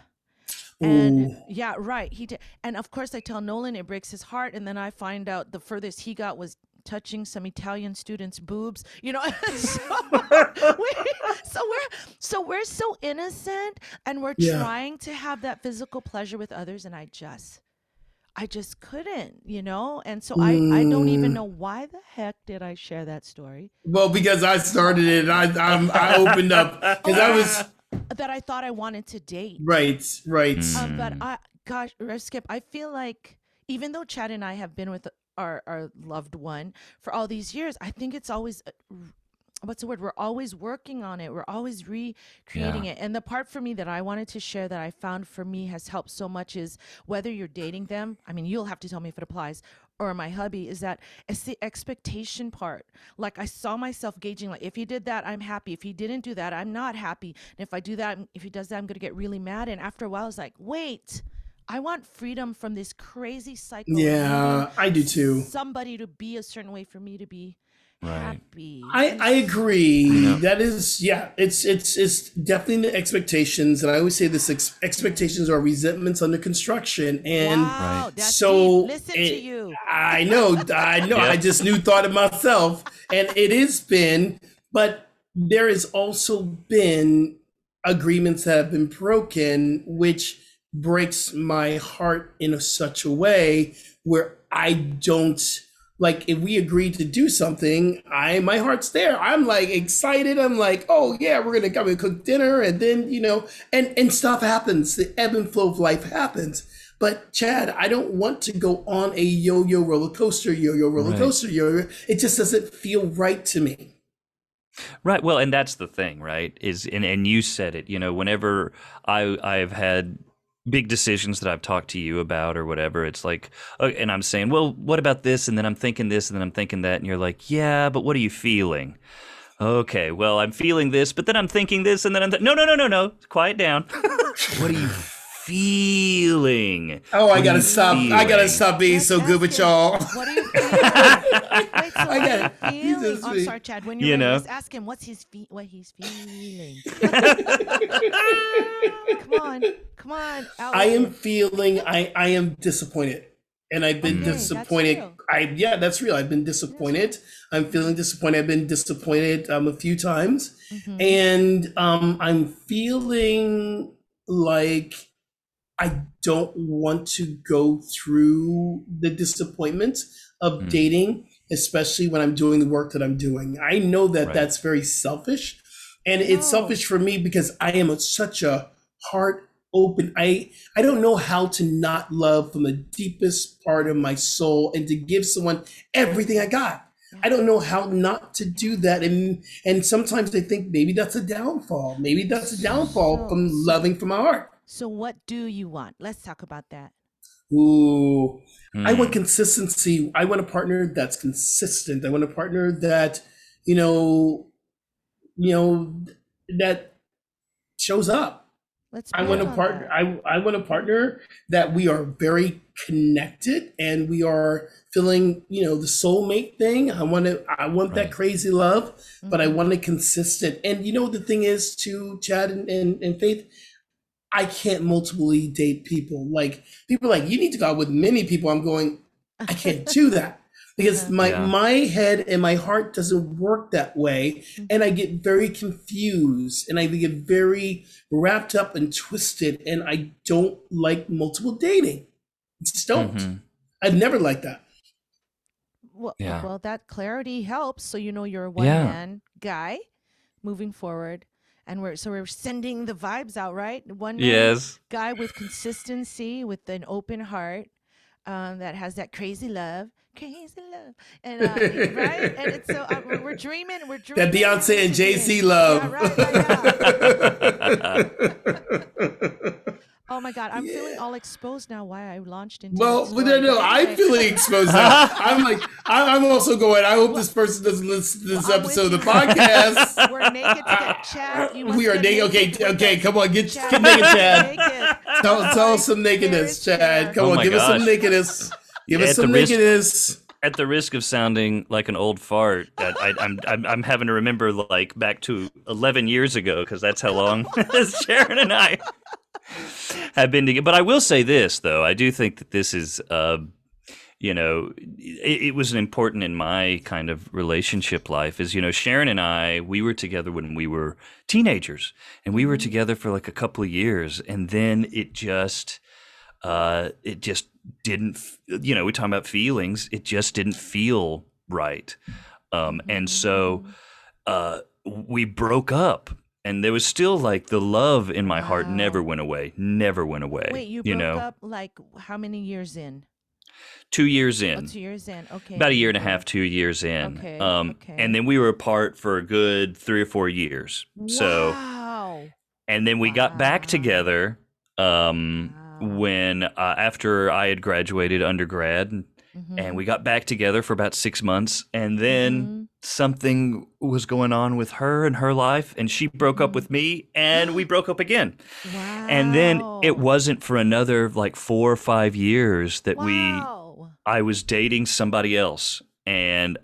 And Ooh. yeah, right, he did. And of course, I tell Nolan it breaks his heart, and then I find out the furthest he got was touching some Italian students' boobs. You know, so, we, so we're so we're so innocent, and we're Yeah. trying to have that physical pleasure with others, and I just. I just couldn't, you know, and so I, I don't even Mm. know why the heck did I share that story Well, because I started it, I I'm, I opened up because I was that I thought I wanted to date. right, right. Um, but Mm. I, gosh, uh, Skip, I feel like even though Chad and I have been with our our loved one for all these years, I think it's always uh, what's the word? We're always working on it. We're always recreating Yeah. it. And the part for me that I wanted to share that I found for me has helped so much is whether you're dating them. I mean, you'll have to tell me if it applies. Or my hubby is that it's the expectation part. Like I saw myself gauging, like if he did that, I'm happy. If he didn't do that, I'm not happy. And if I do that, if he does that, I'm gonna get really mad. And after a while, it's like, wait, I want freedom from this crazy cycle. Yeah, I do too. Somebody to be a certain way for me to be Right. happy. I, I agree. That is, yeah, it's it's it's definitely the expectations, and I always say this: ex- expectations are resentments under construction, and wow, Right. so deep. listen to you. I know, I know. I just knew thought of myself, and it has been, but there has also been agreements that have been broken, which breaks my heart in a, such a way where I don't like if we agree to do something, I my heart's there. I'm like excited. I'm like, oh yeah, we're gonna come and cook dinner, and then you know, and and stuff happens. The ebb and flow of life happens. But Chad, I don't want to go on a yo-yo roller coaster, yo-yo roller Right. coaster, yo-yo. It just doesn't feel right to me. Right. Well, and that's the thing, right? Is and, and you said it. You know, whenever I I've had big decisions that I've talked to you about or whatever, it's like, uh, and I'm saying, well, what about this? And then I'm thinking this, and then I'm thinking that, and you're like, yeah, but what are you feeling? Okay, well, I'm feeling this, but then I'm thinking this, and then I'm th- no, no, no, no, no, quiet down. what are you feeling? Oh, I What gotta you stop! I gotta stop being Let's so good with y'all. What are you feeling? Wait, so I get got it. you feeling? Jesus, I'm sorry, Chad. When you're You ready, know. let's ask him what's his fe- what he's feeling. come on, come on. out I am feeling I I am disappointed. And I've been Okay, disappointed. I yeah, that's real. I've been disappointed. I'm feeling disappointed. I've been disappointed um, a few times. Mhm. And um, I'm feeling like I don't want to go through the disappointment of Mm. dating, especially when I'm doing the work that I'm doing. I know that Right. that's very selfish. And it's selfish for me because I am a, such a heart open. I I don't know how to not love from the deepest part of my soul and to give someone everything I got. I don't know how not to do that, and and sometimes I think maybe that's a downfall. Maybe that's a downfall from loving from my heart. So what do you want? Let's talk about that. Ooh, I want Hmm. consistency. I want a partner that's consistent. I want a partner that you know, you know, that shows up. Let's. I want a partner. that. I I want a partner that we are very connected and we are feeling, you know, the soulmate thing. I want to. I want that crazy love, but I Mhm. want it consistent. And you know, the thing is, to Chad and, and, and Faith, I can't multiply date people. Like people, are like you need to go out with many people. I'm going. I can't do that because my Yeah. my head and my heart doesn't work that way and I get very confused and I get very wrapped up and twisted and I don't like multiple dating. I just don't. Mhm. I've never liked that. Well, Yeah. well, that clarity helps. So you know you're a one Yeah. man guy moving forward, and we're so we're sending the vibes out, right? One Yes. guy with consistency, with an open heart, um, that has that crazy love, crazy love, and uh, right. And it's so uh, we're, we're dreaming, we're dreaming. That Beyonce and Jay Z love. Yeah, right, right, yeah. Oh my God, I'm feeling all exposed now. Why I launched into well, that but story. no, no, I'm anyway. feeling exposed now. I'm like, I- I'm also going. I hope this person doesn't listen to this Well, episode of the podcast. We're naked together. Chad, we are get naked. Okay, with okay, come on, get, Chad, get naked, Chad. naked. Tell, tell us some nakedness, Chad. Chad. Come Oh on, my give us some nakedness. Give us At the some risk- nakedness. At the risk of sounding like an old fart, I, I, I'm, I'm I'm having to remember like back to 11 years ago because that's how long Sharon and I have been together. But I will say this though, I do think that this is, uh, you know, it, it was important in my kind of relationship life. Is you know, Sharon and I, we were together when we were teenagers, and we were together for like a couple of years, and then it just uh, it just didn't, you know, we're talking about feelings. It just didn't feel right. Um, and so uh, we broke up. And there was still like the love in my heart never went away, never went away. Wait, you broke know, up like how many years in? two years Oh, in. two years in. Okay. About a year and a half, two years in. Okay, Um, okay. And then we were apart for a good three or four years. So, Wow. and then we got back together um, Wow. when uh, after I had graduated undergrad, and- Mhm. and we got back together for about six months, and then Mhm. Something was going on with her and her life, and she broke up with me, and we broke up again. Wow. And then it wasn't for another like four or five years that we I was dating somebody else and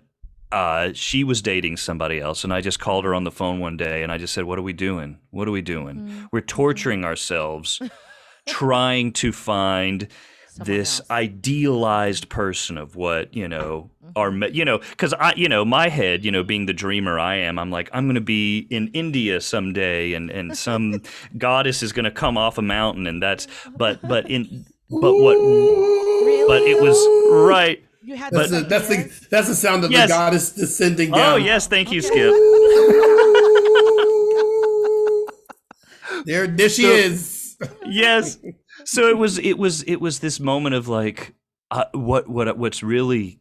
uh, she was dating somebody else. And I just called her on the phone one day and I just said, What are we doing? What are we doing? Mhm. We're torturing ourselves trying to find Someone this else. idealized person of what you know our Mm-hmm. you know because i you know my head you know being the dreamer i am i'm like i'm going to be in india someday and and some goddess is going to come off a mountain and that's but but in but what but it was right You had That's the the that's the that's the sound of Yes. the goddess descending down. oh yes thank you Okay. skip There, there she So- is. yes so it was it was it was this moment of like uh, what what what's really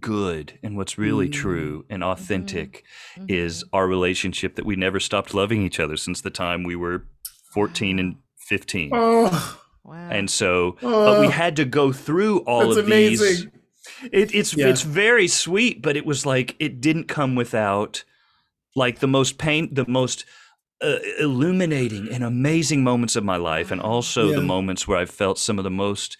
good and what's really Mm. true and authentic Mhm. is our relationship that we never stopped loving each other since the time we were 14 and 15 Oh, Wow. and so but we Oh. had to go through all that's of these it, it's Yeah. it's very sweet but it was like it didn't come without like the most pain the most uh, illuminating and amazing moments of my life and also Yeah. the moments where i felt some of the most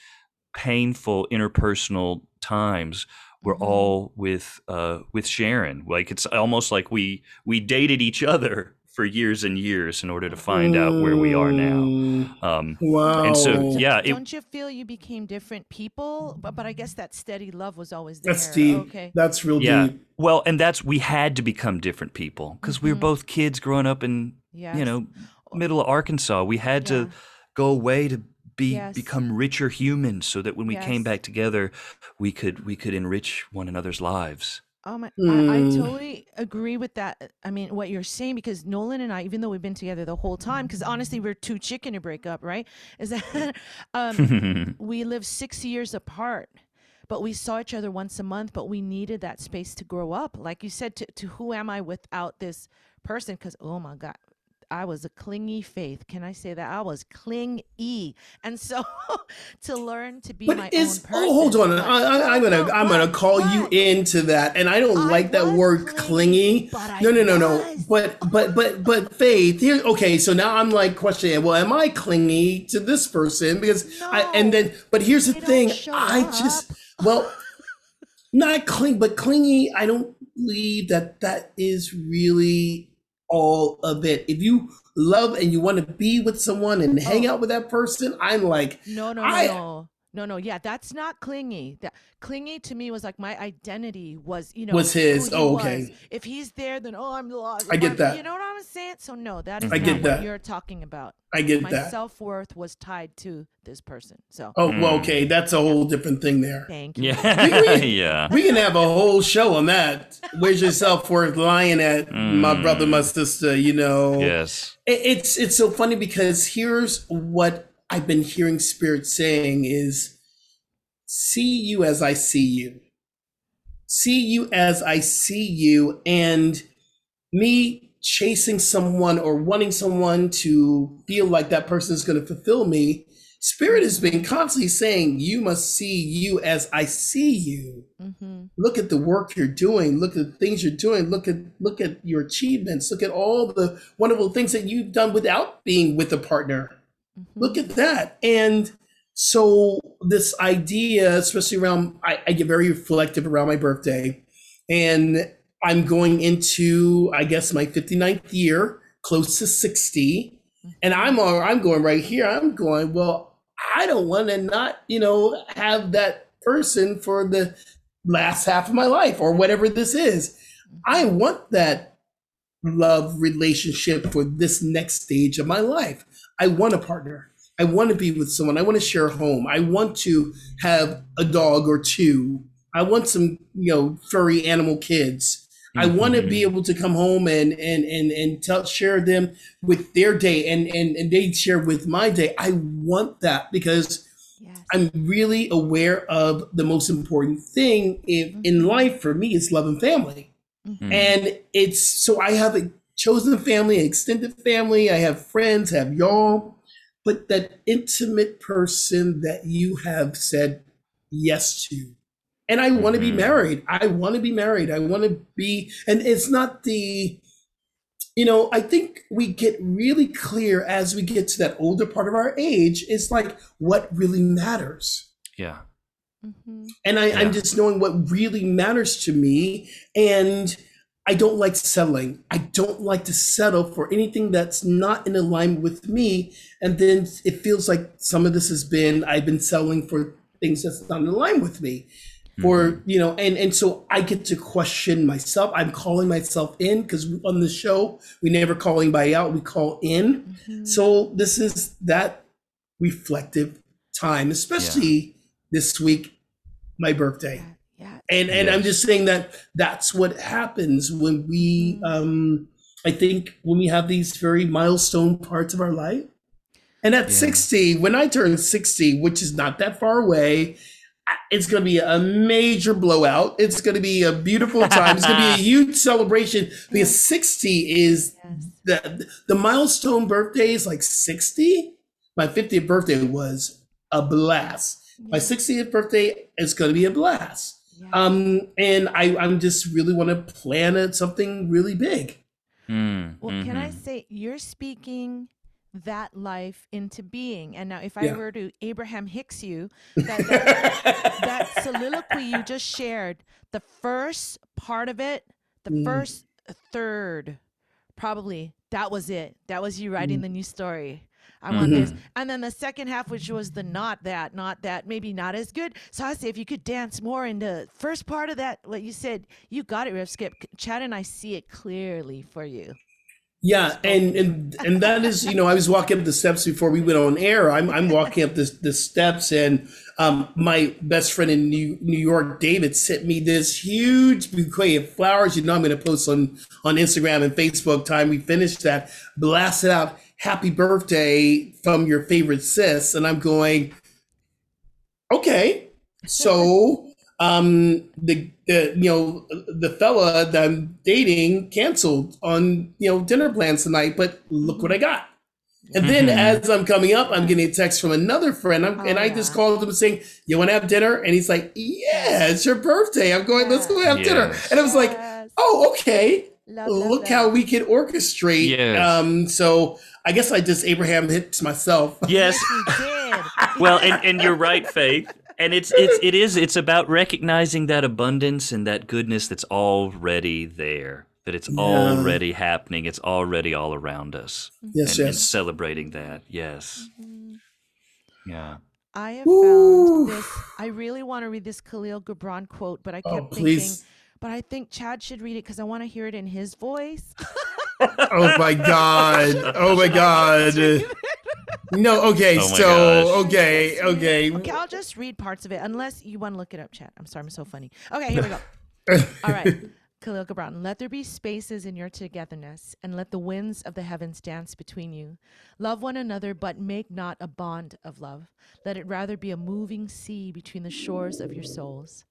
painful interpersonal times were Mhm. all with uh with sharon like it's almost like we we dated each other for years and years in order to find out where we are now Mm, um Wow. and so yeah it, Don't you feel you became different people? But but I guess that steady love was always there. that's deep. Okay. That's real yeah deep. well and that's we had to become different people because we were Mhm. both kids growing up in Yes. you know middle of arkansas we had Yeah. to go away to be Yes. become richer humans so that when we came back together we could we could enrich one another's lives Oh my! I, I Mm. totally agree with that. I mean, what you're saying because Nolan and I, even though we've been together the whole time, because honestly, we're too chicken to break up, right? Is that um, we live six years apart, but we saw each other once a month. But we needed that space to grow up, like you said. To, to who am I without this person? Because oh my god, I was a clingy faith. Can I say that I was clingy? And so to learn to be my is own person. oh hold on, What? I, I, I'm gonna What? I'm gonna What? call you into that, and I don't I like that word clingy, clingy. but No, no, no, no. was. But but but but Faith here. Okay, so now I'm like questioning. Well, am I clingy to this person? Because I and then but here's the thing. I up. just well, not cling, but clingy. I don't believe that that is really all of it. If you love and you want to be with someone and hang Oh. out with that person, I'm like. No, no, I- no. No, no, yeah, that's not clingy. That clingy to me was like my identity was, you know, Was his. Oh, okay. was. If he's there, then oh, I'm lost. I get I'm- that. You know what I'm saying? So no, that is I not get what that. you're talking about. I get My that. My self worth was tied to this person. So Oh, well, Mm. okay, that's a whole different thing there. thank you. yeah yeah We can have a whole show on that. Where's your self worth lying at, my Mm. brother, my sister? You know, yes It- it's it's so funny because here's what I've been hearing Spirit saying is, see you as I see you, see you as I see you, and me chasing someone or wanting someone to feel like that person is going to fulfill me. Spirit has been constantly saying, You must see you as I see you. Mm-hmm. look at the work you're doing. Look at the things you're doing. Look at look at your achievements. Look at all the wonderful things that you've done without being with a partner Mm-hmm. look at that. And so this idea especially around I, I get very reflective around my birthday. And i'm going into i guess my 59th year close to 60 and i'm all, i'm going right here. I'm going well i don't want to not you know have that person for the last half of my life or whatever this is. I want that love relationship for this next stage of my life I want a partner. I want to be with someone. I want to share a home. I want to have a dog or two. I want some, you know, furry animal kids. I want to be able to come home and and and and tell, share them with their day and and and they share with my day. I want that because Yes. I'm really aware of the most important thing in, Mm-hmm. in life for me is love and family. Mm. And it's so I have a chosen family, extended family, I have friends, I have y'all, but that intimate person that you have said yes to. And I want to be Mhm. married. I want to be married. I want to be, and it's not the, you know, I think we get really clear as we get to that older part of our age. It's like what really matters Yeah. Mm-hmm. and I, Yeah. I'm just knowing what really matters to me. And I don't like settling. I don't like to settle for anything that's not in alignment with me. And then it feels like some of this has been I've been settling for things that's not in line with me. Or mm-hmm. you know, and and so I get to question myself. I'm calling myself in because on the show we never call anybody out. We call in. Mm-hmm. So this is that reflective time, especially this week, my birthday. Yeah. And and I'm just saying that that's what happens when we um I think when we have these very milestone parts of our life. And at Yeah. 60, when I turn 60, which is not that far away, it's going to be a major blowout. It's going to be a beautiful time. It's going to be a huge celebration because 60 is the the milestone birthday is like 60 my 50th birthday was a blast my 60th birthday is going to be a blast Yeah. um and i i'm just really want to plan it something really big Mm, Well, can I mhm. say you're speaking that life into being? And now, if I Yeah. were to Abraham Hicks you, that, that, that soliloquy you just shared, the first part of it, the Mm. first third, probably that was it. That was you writing Mm. the new story. I want this. Mhm. And then the second half, which was the not that, not that, maybe not as good. So I say if you could dance more in the first part of that, what you said, you got it, Rev Skip. Chad and I see it clearly for you. yeah and and and that is you know i was walking up the steps before we went on air i'm, I'm walking up the, the steps and um, my best friend in new, new york david sent me this huge bouquet of flowers you know i'm going to post on on instagram and facebook time we finish that blast it out happy birthday from your favorite sis and i'm going okay. So um the, the you know the fella that i'm dating canceled on you know dinner plans tonight but look what i got. And then Mhm. as i'm coming up i'm getting a text from another friend. I'm, Oh, and i just called him saying you want to have dinner? And he's like yeah it's your birthday. I'm going let's go have dinner. And i was like Yes. oh okay. Love, love, look love. how we can orchestrate Yes. um so i guess i just Abraham Hicks myself Yes. Yes, you did. well and, and you're right faith and it's it's it is it's about recognizing that abundance and that goodness that's already there that it's Yeah. already happening it's already all around us yes and, and yes celebrating that yes Mhm. yeah I have Woo. found this. I really want to read this Khalil Gibran quote, but I Oh, kept thinking, please. but I think Chad should read it because I want to hear it in his voice. oh my god oh my god no okay Oh so gosh. okay okay Okay, I'll just read parts of it, unless you want to look it up, Chad. I'm sorry, I'm so funny. Okay, here we go. All right. Khalil Gibran, let there be spaces in your togetherness, and let the winds of the heavens dance between you. Love one another, but make not a bond of love. Let it rather be a moving sea between the shores of your souls.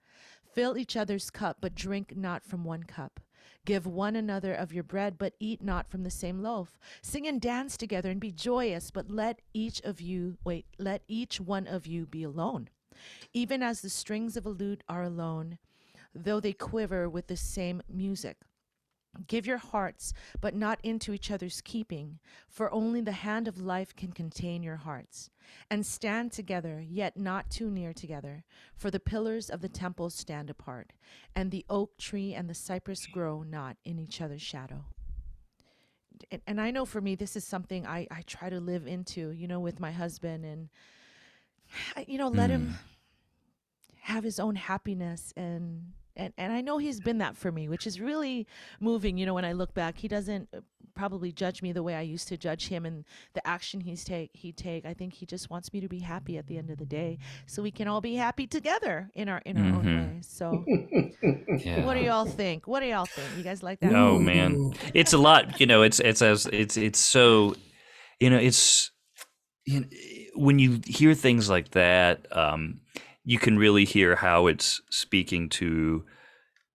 Fill each other's cup, but drink not from one cup. Give one another of your bread, but eat not from the same loaf. Sing and dance together and be joyous, but let each of you, wait, let each one of you be alone. Even as the strings of a lute are alone, though they quiver with the same music. Give your hearts, but not into each other's keeping, for only the hand of life can contain your hearts. And stand together, yet not too near together, for the pillars of the temple stand apart, and the oak tree and the cypress grow not in each other's shadow. And, and I know for me, this is something I, I try to live into, you know, with my husband, and, you know, let him mm. have his own happiness and and and I know he's been that for me, which is really moving. You know, when I look back, he doesn't uh, probably judge me the way I used to judge him and the action he's take he take. I think he just wants me to be happy at the end of the day, so we can all be happy together in our in our own Mhm. way. So, yeah what do y'all think? What do y'all think? You guys like that? Oh man, it's a lot. You know, it's it's as it's it's so, you know, it's you know, when you hear things like that, um, you can really hear how it's speaking to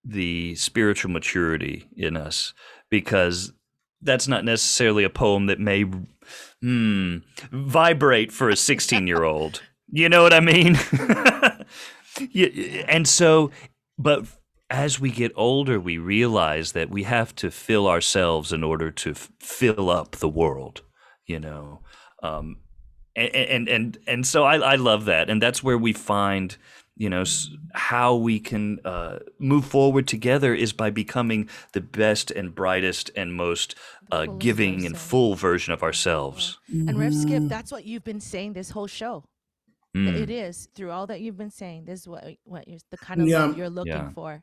the spiritual maturity in us because that's not necessarily a poem that may hmm, vibrate for a 16 year old. You know what I mean? and so, but as we get older, we realize that we have to fill ourselves in order to f- fill up the world, you know. Um, and, and and and so I, I love that, and that's where we find you know how we can uh, move forward together is by becoming the best and brightest and most uh, giving and full version of ourselves And Rev Skip, Mm-hmm. that's what you've been saying this whole show. Mm. It is through all that you've been saying. This is what what you're, the kind of Yeah. love you're looking Yeah. for.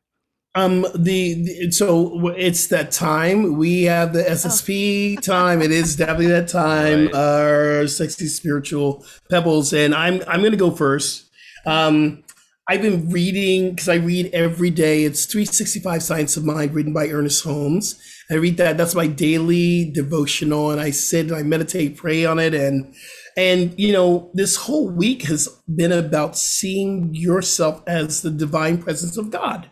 Um, the, the so it's that time we have the SSP time. It is definitely that time. Right. Our sexy spiritual pebbles, and I'm I'm gonna go first. Um, I've been reading because I read every day. It's 365 Science of Mind, written by Ernest Holmes. I read that. That's my daily devotional, and I sit and I meditate, pray on it, and and you know this whole week has been about seeing yourself as the divine presence of God.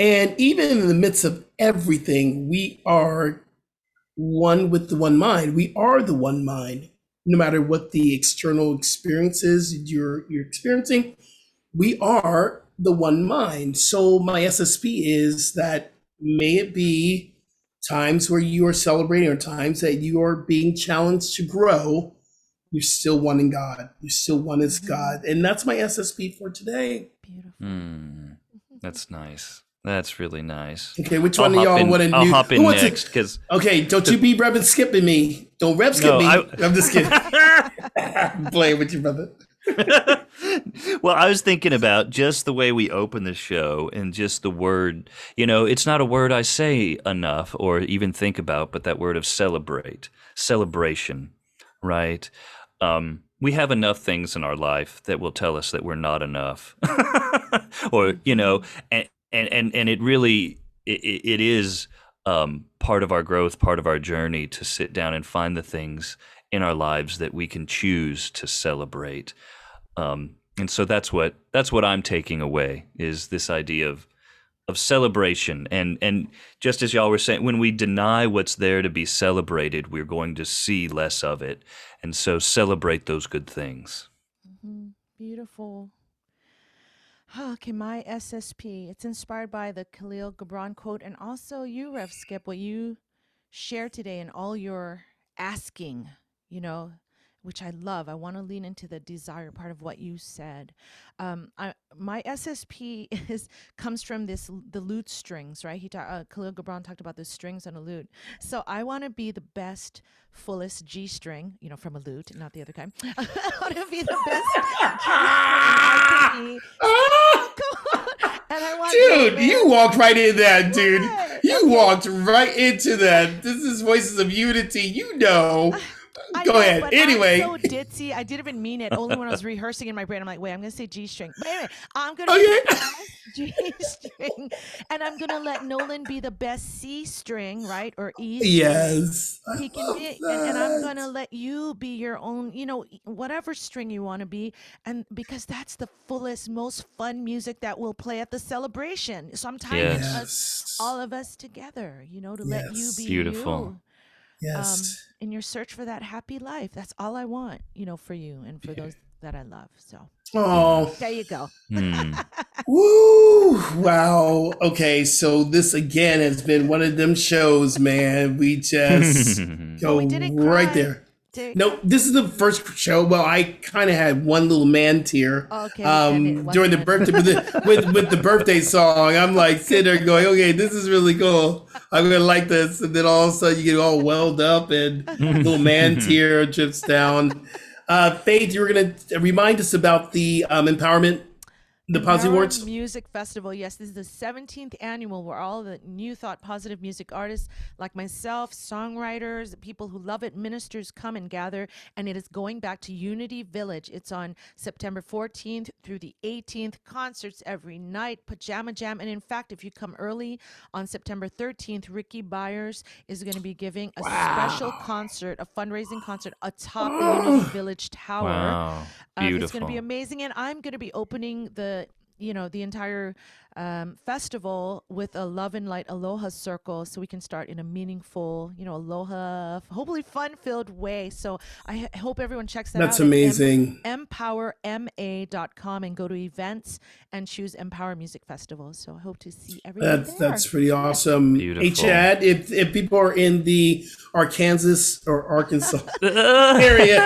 And even in the midst of everything, we are one with the one mind. We are the one mind, no matter what the external experiences you're you're experiencing. We are the one mind. So my SSP is that may it be times where you are celebrating or times that you are being challenged to grow. You're still one in God. You're still one as God. And that's my SSP for today. Beautiful. Mm. That's nice. That's really nice. Okay, which I'll one of y'all in- want to I'll do? hop who in wants next because Okay, don't you be rev and skipping me. Don't rev skip No, me. I- I'm just kidding. I'm playing with you, brother. well, I was thinking about just the way we open the show and just the word. You know, it's not a word I say enough or even think about, but that word of celebrate, celebration, right? Um, we have enough things in our life that will tell us that we're not enough, or you know, and and and, and it really it, it is um, part of our growth, part of our journey to sit down and find the things in our lives that we can choose to celebrate. Um, and so that's what that's what I'm taking away is this idea of of celebration and and just as y'all were saying when we deny what's there to be celebrated we're going to see less of it and so celebrate those good things mm-hmm. Beautiful. Okay, my SSP. It's inspired by the Khalil Gibran quote and also you, Rev Skip, what you share today and all your asking, you know, which I love. I want to lean into the desire part of what you said. Um, I, my SSP is comes from this the lute strings, right? He ta- uh, Khalil Gibran talked about the strings on a lute. So I want to be the best, fullest G string, you know, from a lute, not the other kind. I want to be the best G string I can be. And I want Dude, the you walked right in that, dude. You Okay. walked right into that. This is Voices of Unity. You know. I Go know, ahead. Anyway. I'm so ditzy. I didn't even mean it. Only when I was rehearsing in my brain, I'm like, wait, I'm gonna say G string. But anyway, I'm gonna Okay. be the best G string, and I'm gonna let Nolan be the best C string, right, or E. string. Yes. He can love be, and, and I'm gonna let you be your own, you know, whatever string you want to be, and because that's the fullest, most fun music that we'll play at the celebration. So I'm tying Yes. us, all of us together, you know, to let you be Beautiful. you um, Yes. in your search for that happy life. That's all I want, you know, for you and for those that I love. So Oh. there you go. Hmm. Woo! Wow. Okay, so this again has been one of them shows, man. We just go we right cry. there. There- No, this is the first show. Well, I kind of had one little man tear Okay, um, and it wasn't during the birthday with the, with, with the birthday song. I'm like sitting there going, okay, this is really cool. I'm gonna like this, and then all of a sudden you get all welled up, and little man tear drips down. Uh, Faith, you were gonna remind us about the um, empowerment The Posi Empower Awards? Music Festival. Yes, this is the 17th annual where all the new thought positive music artists like myself, songwriters, people who love it, ministers come and gather. And it is going back to Unity Village. It's on September 14th through the 18th. Concerts every night, pajama jam. And in fact, if you come early on September 13th, Rickie Byars is going to be giving a special concert, a fundraising concert atop the Unity Village Tower. Wow. Um, it's going to be amazing, and I'm going to be opening the you know the entire um, festival with a love and light aloha circle, so we can start in a meaningful, you know, aloha, hopefully fun-filled way. So I h- hope everyone checks that That's out. at amazing. empowerma.com and go to events and choose Empower Music Festival. So I hope to see everyone That's there. that's pretty awesome. Beautiful. Hey Chad, if if people are in the Arkansas or Arkansas area,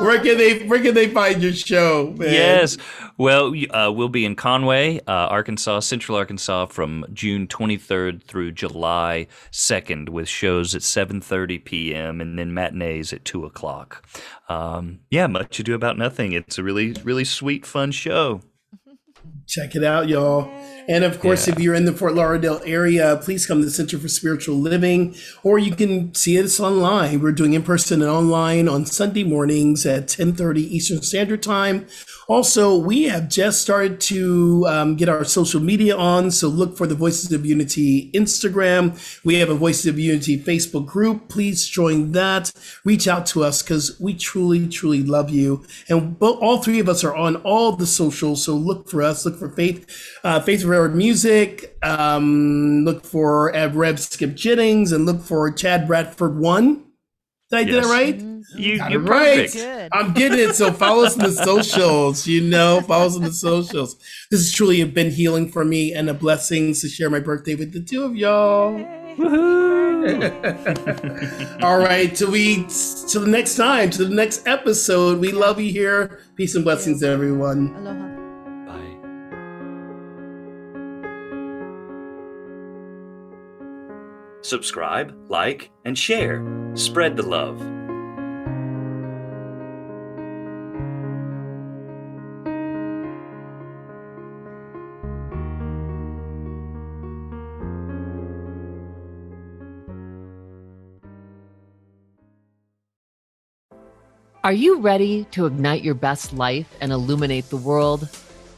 where can they where can they find your show? Man? Yes. Well, uh, we'll be in Conway, uh, Arkansas, Central Arkansas, from June 23rd through July 2nd, with shows at 7:30 p.m. and then matinees at two o'clock. Um, yeah, much ado about nothing. It's a really, really sweet, fun show. Check it out, y'all. And of course, Yeah. if you're in the Fort Lauderdale area, please come to the Center for Spiritual Living, or you can see us online. We're doing in person and online on Sunday mornings at 10:30 Eastern Standard Time. Also, we have just started to um, get our social media on, so look for the Voices of Unity Instagram. We have a Voices of Unity Facebook group. Please join that. Reach out to us because we truly, truly love you. And bo- all three of us are on all the socials, so look for us. Look for Faith, uh, Faith Rivera Music. Um, look for uh, Rev Skip Jennings, and look for Chad Bradford One. Did I get Yes. it right? You, Got you're right. Good. I'm getting it. So follow us on the socials, you know, follow us on the socials. This has truly been healing for me and a blessing to share my birthday with the two of y'all. All right, till we till the next time, to the next episode. We love you here. Peace and blessings, everyone. Aloha. Subscribe, like, and share. Spread the love. Are you ready to ignite your best life and illuminate the world?